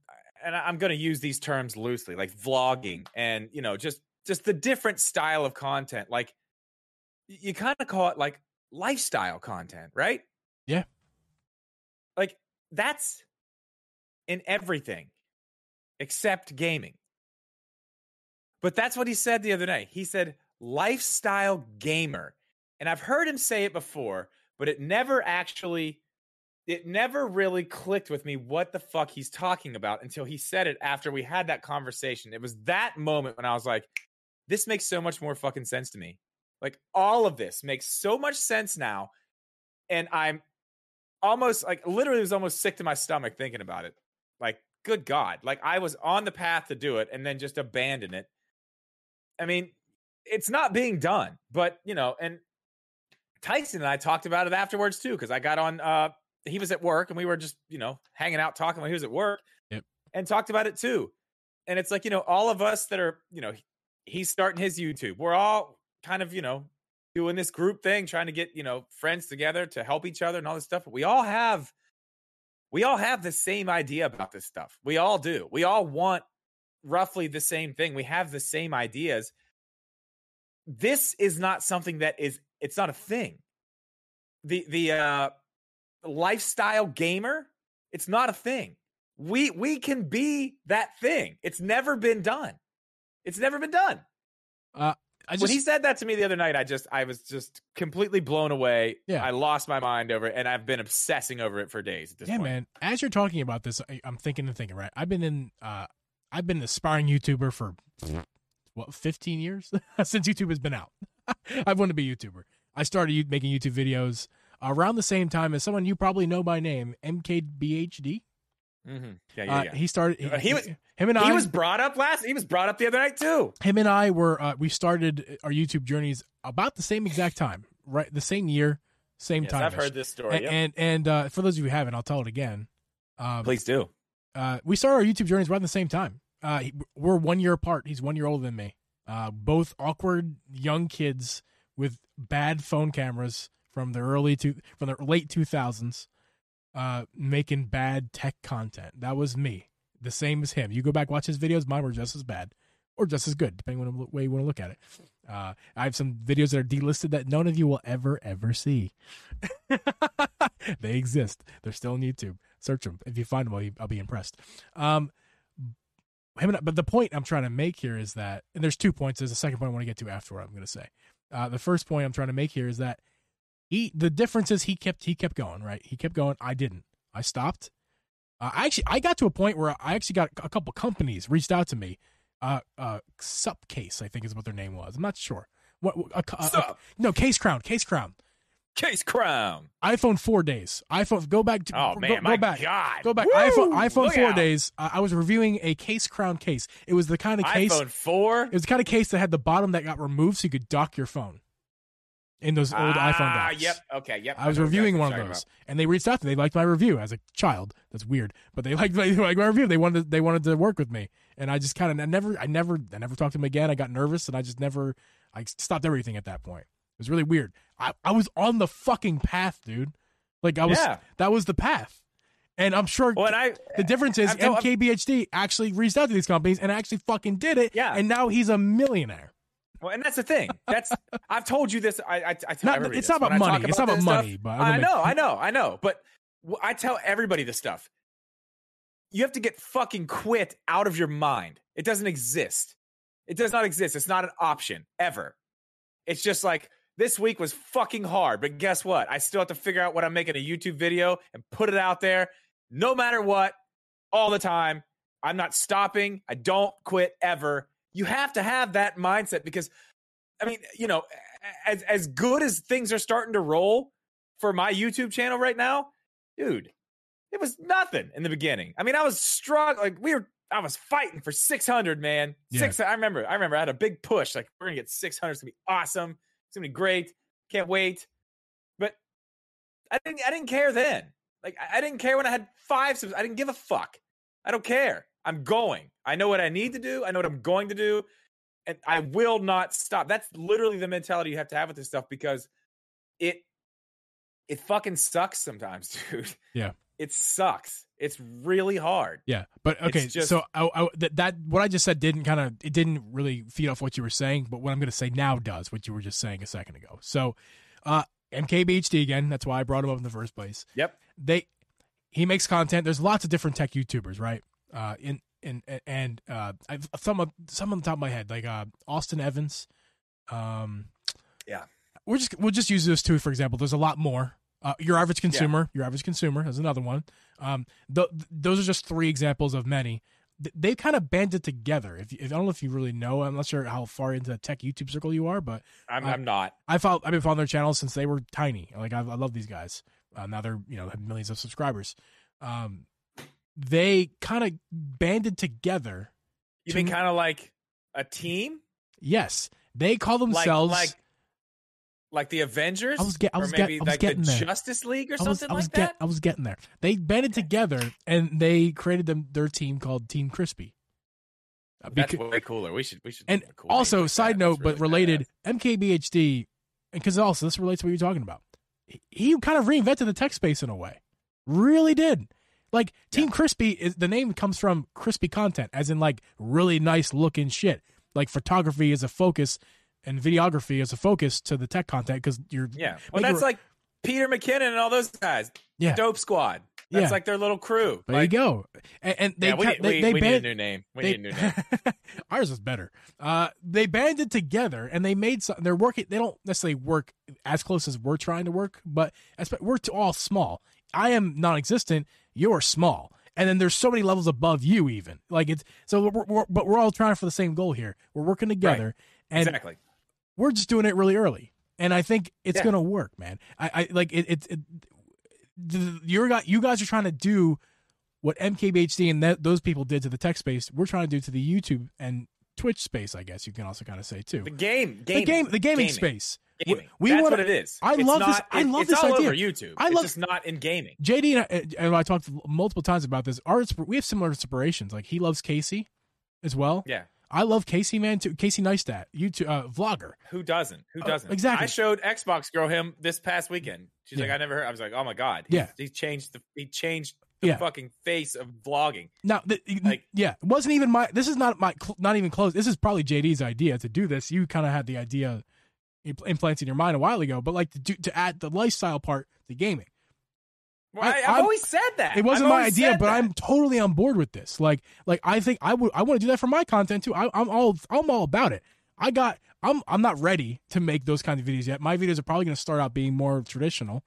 and I'm going to use these terms loosely, like vlogging, and you know, just just the different style of content, like you kind of call it like lifestyle content, right? Yeah. Like that's in everything except gaming. But that's what he said the other night. He said lifestyle gamer. And I've heard him say it before, but it never actually it never really clicked with me what the fuck he's talking about until he said it after we had that conversation. It was that moment when I was like, this makes so much more fucking sense to me. Like all of this makes so much sense now. And I'm almost like literally was almost sick to my stomach thinking about it. Like, good God. Like I was on the path to do it and then just abandon it. I mean, it's not being done, but you know, and Tyson and I talked about it afterwards too, because I got on uh he was at work and we were just, you know, hanging out talking while he was at work Yep. and talked about it too. And it's like, you know, all of us that are, you know, he's starting his YouTube. We're all kind of, you know, doing this group thing, trying to get, you know, friends together to help each other and all this stuff. But we all have we all have the same idea about this stuff. We all do. We all want roughly the same thing. We have the same ideas. This is not something that is it's not a thing. The the uh lifestyle gamer, it's not a thing. We we can be that thing. It's never been done. It's never been done. Uh, I just, when he said that to me the other night, I just I was just completely blown away. Yeah. I lost my mind over it, and I've been obsessing over it for days. At this yeah, point. man. As you're talking about this, I, I'm thinking and thinking. Right, I've been in, uh, I've been an aspiring YouTuber for what 15 years (laughs) since YouTube has been out. (laughs) I've wanted to be a YouTuber. I started making YouTube videos around the same time as someone you probably know by name, MKBHD. Mm-hmm. Yeah, yeah, Uh, yeah. he started. Uh, he was- him and I. he was brought up last. He was brought up the other night too. him and I were uh, we started our YouTube journeys about the same exact time, right? The same year, same Yes, time. I've heard this story. And yep. and, and uh, for those of you who haven't, I'll tell it again. Um, Please do. uh, we started our YouTube journeys around the same time. Uh, he- we're one year apart. He's one year older than me. Uh, both awkward young kids with bad phone cameras from the early to from the late two thousands, uh, making bad tech content. That was me. The same as him. You go back watch his videos. Mine were just as bad, or just as good, depending on the way you want to look at it. Uh, I have some videos that are delisted that none of you will ever ever see. (laughs) they exist. They're still on YouTube. Search them. If you find them, I'll be, I'll be impressed. Um, him and, but the point I'm trying to make here is that, and there's two points. There's a second point I want to get to after what I'm going to say. Uh, the first point I'm trying to make here is that he, the difference is he kept, he kept going, right? He kept going. I didn't. I stopped. Uh, I actually, I got to a point where I actually got a couple companies reached out to me. Uh, uh, Supcase, I think is what their name was. I'm not sure. What? A, a, a, no, Case Crown. Case Crown. Case Crown. iPhone four days. iPhone. Go back to. Oh man, go my back. God. Go back. Woo! iPhone iPhone Look four out. days. Uh, I was reviewing a case crown case. It was the kind of case. iPhone four. It was the kind of case that had the bottom that got removed, so you could dock your phone. In those old ah, iPhone docks. Yep. Okay. Yep. I was know reviewing one of those, talking and they reached out to me. They liked my review as a child. That's weird, but they (laughs) liked my, they liked my review. They wanted they wanted to work with me, and I just kind of I never I never I never talked to them again. I got nervous, and I just never I stopped everything at that point. It was really weird. I, I was on the fucking path, dude. Like I was Yeah. that was the path, and I'm sure about. Well, and I. the difference is told- MKBHD actually reached out to these companies and actually fucking did it. Yeah. and now he's a millionaire. Well, and that's the thing. That's I've told you this. I I, I tell Not- it's not about When I talk money. It's not about this stuff, money, but I make- know, I know, I know. But I tell everybody this stuff. You have to get fucking quit out of your mind. It doesn't exist. It does not exist. It's not an option ever. It's just like this week was fucking hard, but guess what? I still have to figure out what I'm making a YouTube video and put it out there, no matter what, all the time. I'm not stopping. I don't quit ever. You have to have that mindset because, I mean, you know, as as good as things are starting to roll for my YouTube channel right now, dude, it was nothing in the beginning. I mean, I was struggling. Like we were, I was fighting for 600, man. Yeah. Six. I remember. I remember. I had a big push. Like we're gonna get 600. It's gonna be awesome. It's gonna be great. Can't wait. But I didn't. I didn't care then. Like I didn't care when I had five. subs- I didn't give a fuck. I don't care. I'm going. I know what I need to do. I know what I'm going to do. And I will not stop. That's literally the mentality you have to have with this stuff because it it fucking sucks sometimes, (laughs) dude. Yeah. It sucks. It's really hard. Yeah, but okay. just- so I, I, that, that what I just said didn't kind of it didn't really feed off what you were saying, but what I'm going to say now does what you were just saying a second ago. So, uh, MKBHD again. That's why I brought him up in the first place. Yep. They he makes content. There's lots of different tech YouTubers, right? Uh, in in and uh, I've, some of some on the top of my head, like uh, Austin Evans. Um, Yeah. we're just we'll just use those two for example. There's a lot more. Uh, your average consumer, your average consumer, is another one. Um, th- those are just three examples of many. Th- They've kind of banded together. If, if I don't know if you really know, I'm not sure how far into the tech YouTube circle you are, but I'm, I- I'm not. I follow, I've been following their channels since they were tiny. Like I, I love these guys. Uh, now they're you know have millions of subscribers. Um, they kind of banded together. You to mean kind of like a team? Yes, they call themselves. like like the Avengers? I was get- I was or get- I was like the getting there. Justice League or I was, something I was like get, that? I was getting there. They banded together and they created them their team called Team Crispy. Uh, That's becau- way cooler. We should we should and cool also, like side that. note, That's but really related, MKBHD because also this relates to what you're talking about. He, he kind of reinvented the tech space in a way, really did. Like Team Yeah. Crispy is the name comes from crispy content, as in like really nice looking shit. Like photography is a focus, and videography is a focus to the tech content because you're Yeah. Well, Like, that's like Peter McKinnon and all those guys. Yeah. Dope Squad. That's Yeah. like their little crew. there like, you go. And, and they yeah, we, need- they, we, they we need a new name. We they- need a new name. (laughs) ours is better. Uh, they banded together and they made some. They're working. They don't necessarily work as close as we're trying to work, but as, we're all small. I am non-existent. You're small, and then there's so many levels above you. Even like it's so. We're, we're, but we're all trying for the same goal here. We're working together, and exactly. we're just doing it really early. And I think it's Yeah. gonna work, man. I, I like it. It, it the, you're got you guys are trying to do what MKBHD and that, those people did to the tech space. We're trying to do to the YouTube and Twitch space. I guess you can also kind of say too. The game. The Gaming. game, the gaming, space. Gaming. We That's wanna- what it is. I It's love this- not- I love it's this all idea. over YouTube. I it's love- just not in gaming. JD and I, and I talked multiple times about this. Our we have similar inspirations. Like he loves Casey as well. Yeah. I love Casey, man. Too. Casey Neistat, YouTube uh, vlogger. Who doesn't? Who Uh, doesn't? exactly. I showed Xbox girl him this past weekend. She's like, I never heard. I was like, oh my god. He's- Yeah. He changed the. He changed the Yeah. fucking face of vlogging. Now, the, Like- yeah, it wasn't even my. This is not my. Not even close. This is probably JD's idea to do this. You kind of had the idea impl- implanted in your mind a while ago, but like to do, to add the lifestyle part to gaming. Well, I- have always said that. It wasn't my idea, but that. I'm totally on board with this. Like, like I think I would. I want to do that for my content too. I, I'm all. I'm all about it. I got. I'm. I'm not ready to make those kinds of videos yet. My videos are probably going to start out being more traditional,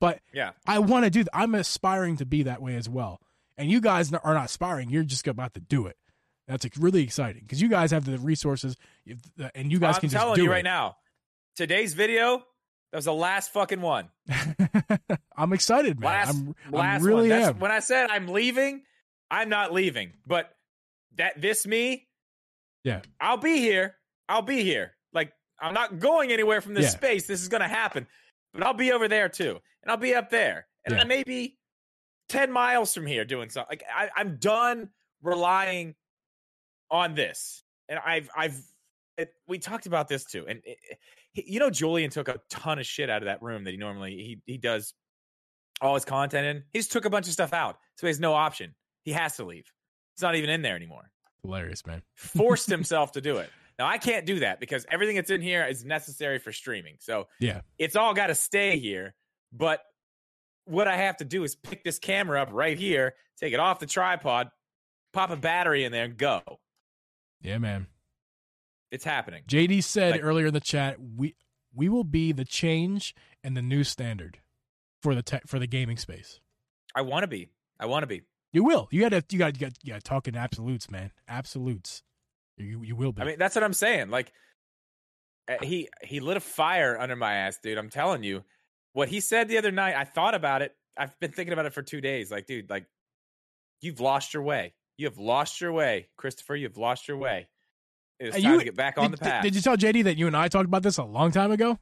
but Yeah. I want to do. Th- I'm aspiring to be that way as well. And you guys are not aspiring. You're just about to do it. That's really exciting because you guys have the resources, and you guys I'm can just do you it. right now. Today's video. That was the last fucking one. (laughs) I'm excited, man. Last, I'm, last I really one. That's, am. When I said I'm leaving, I'm not leaving. But that this me, Yeah. I'll be here. I'll be here. Like I'm not going anywhere from this Yeah. space. This is gonna happen. But I'll be over there too, and I'll be up there, and Yeah. I may be ten miles from here doing something. Like I, I'm done relying on this, and I've I've it, we talked about this too, and it, it- you know Julian took a ton of shit out of that room that he normally he he does all his content in. He just took a bunch of stuff out, so he has no option. He has to leave. It's not even in there anymore. Hilarious, man. Forced (laughs) himself to do it. Now I can't do that because everything that's in here is necessary for streaming. So Yeah. it's all got to stay here. But what I have to do is pick this camera up right here, take it off the tripod, pop a battery in there, and go. Yeah, man. It's happening. JD said Like- earlier in the chat, we we will be the change and the new standard for the tech for the gaming space. I want to be. I want to be. You will. You got to. You got. You got. You got to talk absolutes, man. Absolutes. You you will be. I mean, that's what I'm saying. Like uh, he he lit a fire under my ass, dude. I'm telling you. What he said the other night, I thought about it. I've been thinking about it for 2 days. Like, dude, like you've lost your way. You have lost your way, Christopher. You've lost your way. It's time you- to get back on did, the path. did you tell JD that you and I talked about this a long time ago?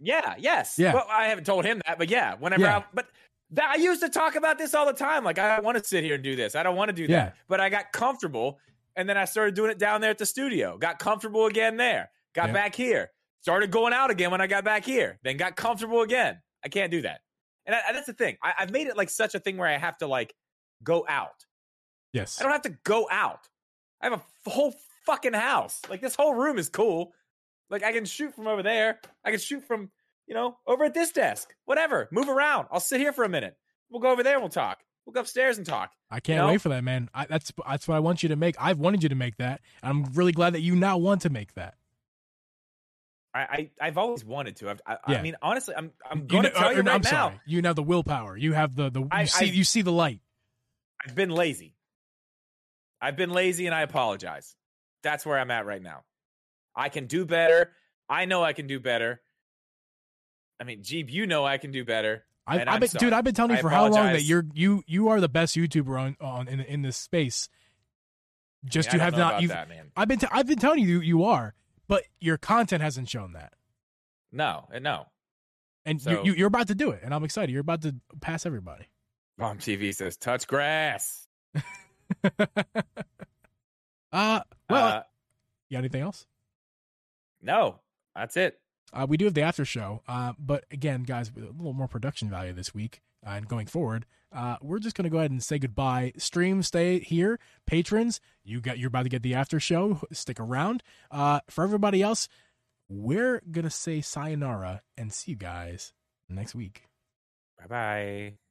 Yeah, yes. Yeah. Well, I haven't told him that, but yeah, whenever Yeah. I, but that, I used to talk about this all the time. Like, I want to sit here and do this. I don't want to do that. But I got comfortable and then I started doing it down there at the studio. Got comfortable again there. Got Yeah. back here. Started going out again when I got back here. Then got comfortable again. I can't do that. And I, that's the thing. I, I've made it like such a thing where I have to like go out. Yes. I don't have to go out. I have a f- whole fucking house. Like this whole room is cool. Like I can shoot from over there. I can shoot from, you know, over at this desk. Whatever. Move around. I'll sit here for a minute. We'll go over there and we'll talk. We'll go upstairs and talk. I can't you know? wait for that, man. I, that's that's what I want you to make. I've wanted you to make that. I'm really glad that you now want to make that. I, I I've always wanted to. I've, I, Yeah. I mean, honestly, I'm I'm You going to know- tell you uh, right I'm now. sorry. You have the willpower. You have the the. You I- see. I- you see the light. I've been lazy. I've been lazy and I apologize. That's where I'm at right now. I can do better. I know I can do better. I mean, Geeb, you know I can do better. I've, I've been, sorry. dude. I've been telling you I for how long that you're you you are the best YouTuber on on in in this space. Just I mean, you I have not. You've, that. I've been t- I've been telling you you are, but your content hasn't shown that. No, no. And So- you, you you're about to do it, and I'm excited. You're about to pass everybody. Mom TV says touch grass. (laughs) uh well, Uh, you got anything else? no, that's it. Uh, we do have the after show, uh, but again, guys, a little more production value this week uh, and going forward, uh, we're just going to go ahead and say goodbye. Stream, stay here. Patrons, you got you're about to get the after show. Stick around. Uh, for everybody else, we're gonna say sayonara and see you guys next week. Bye bye.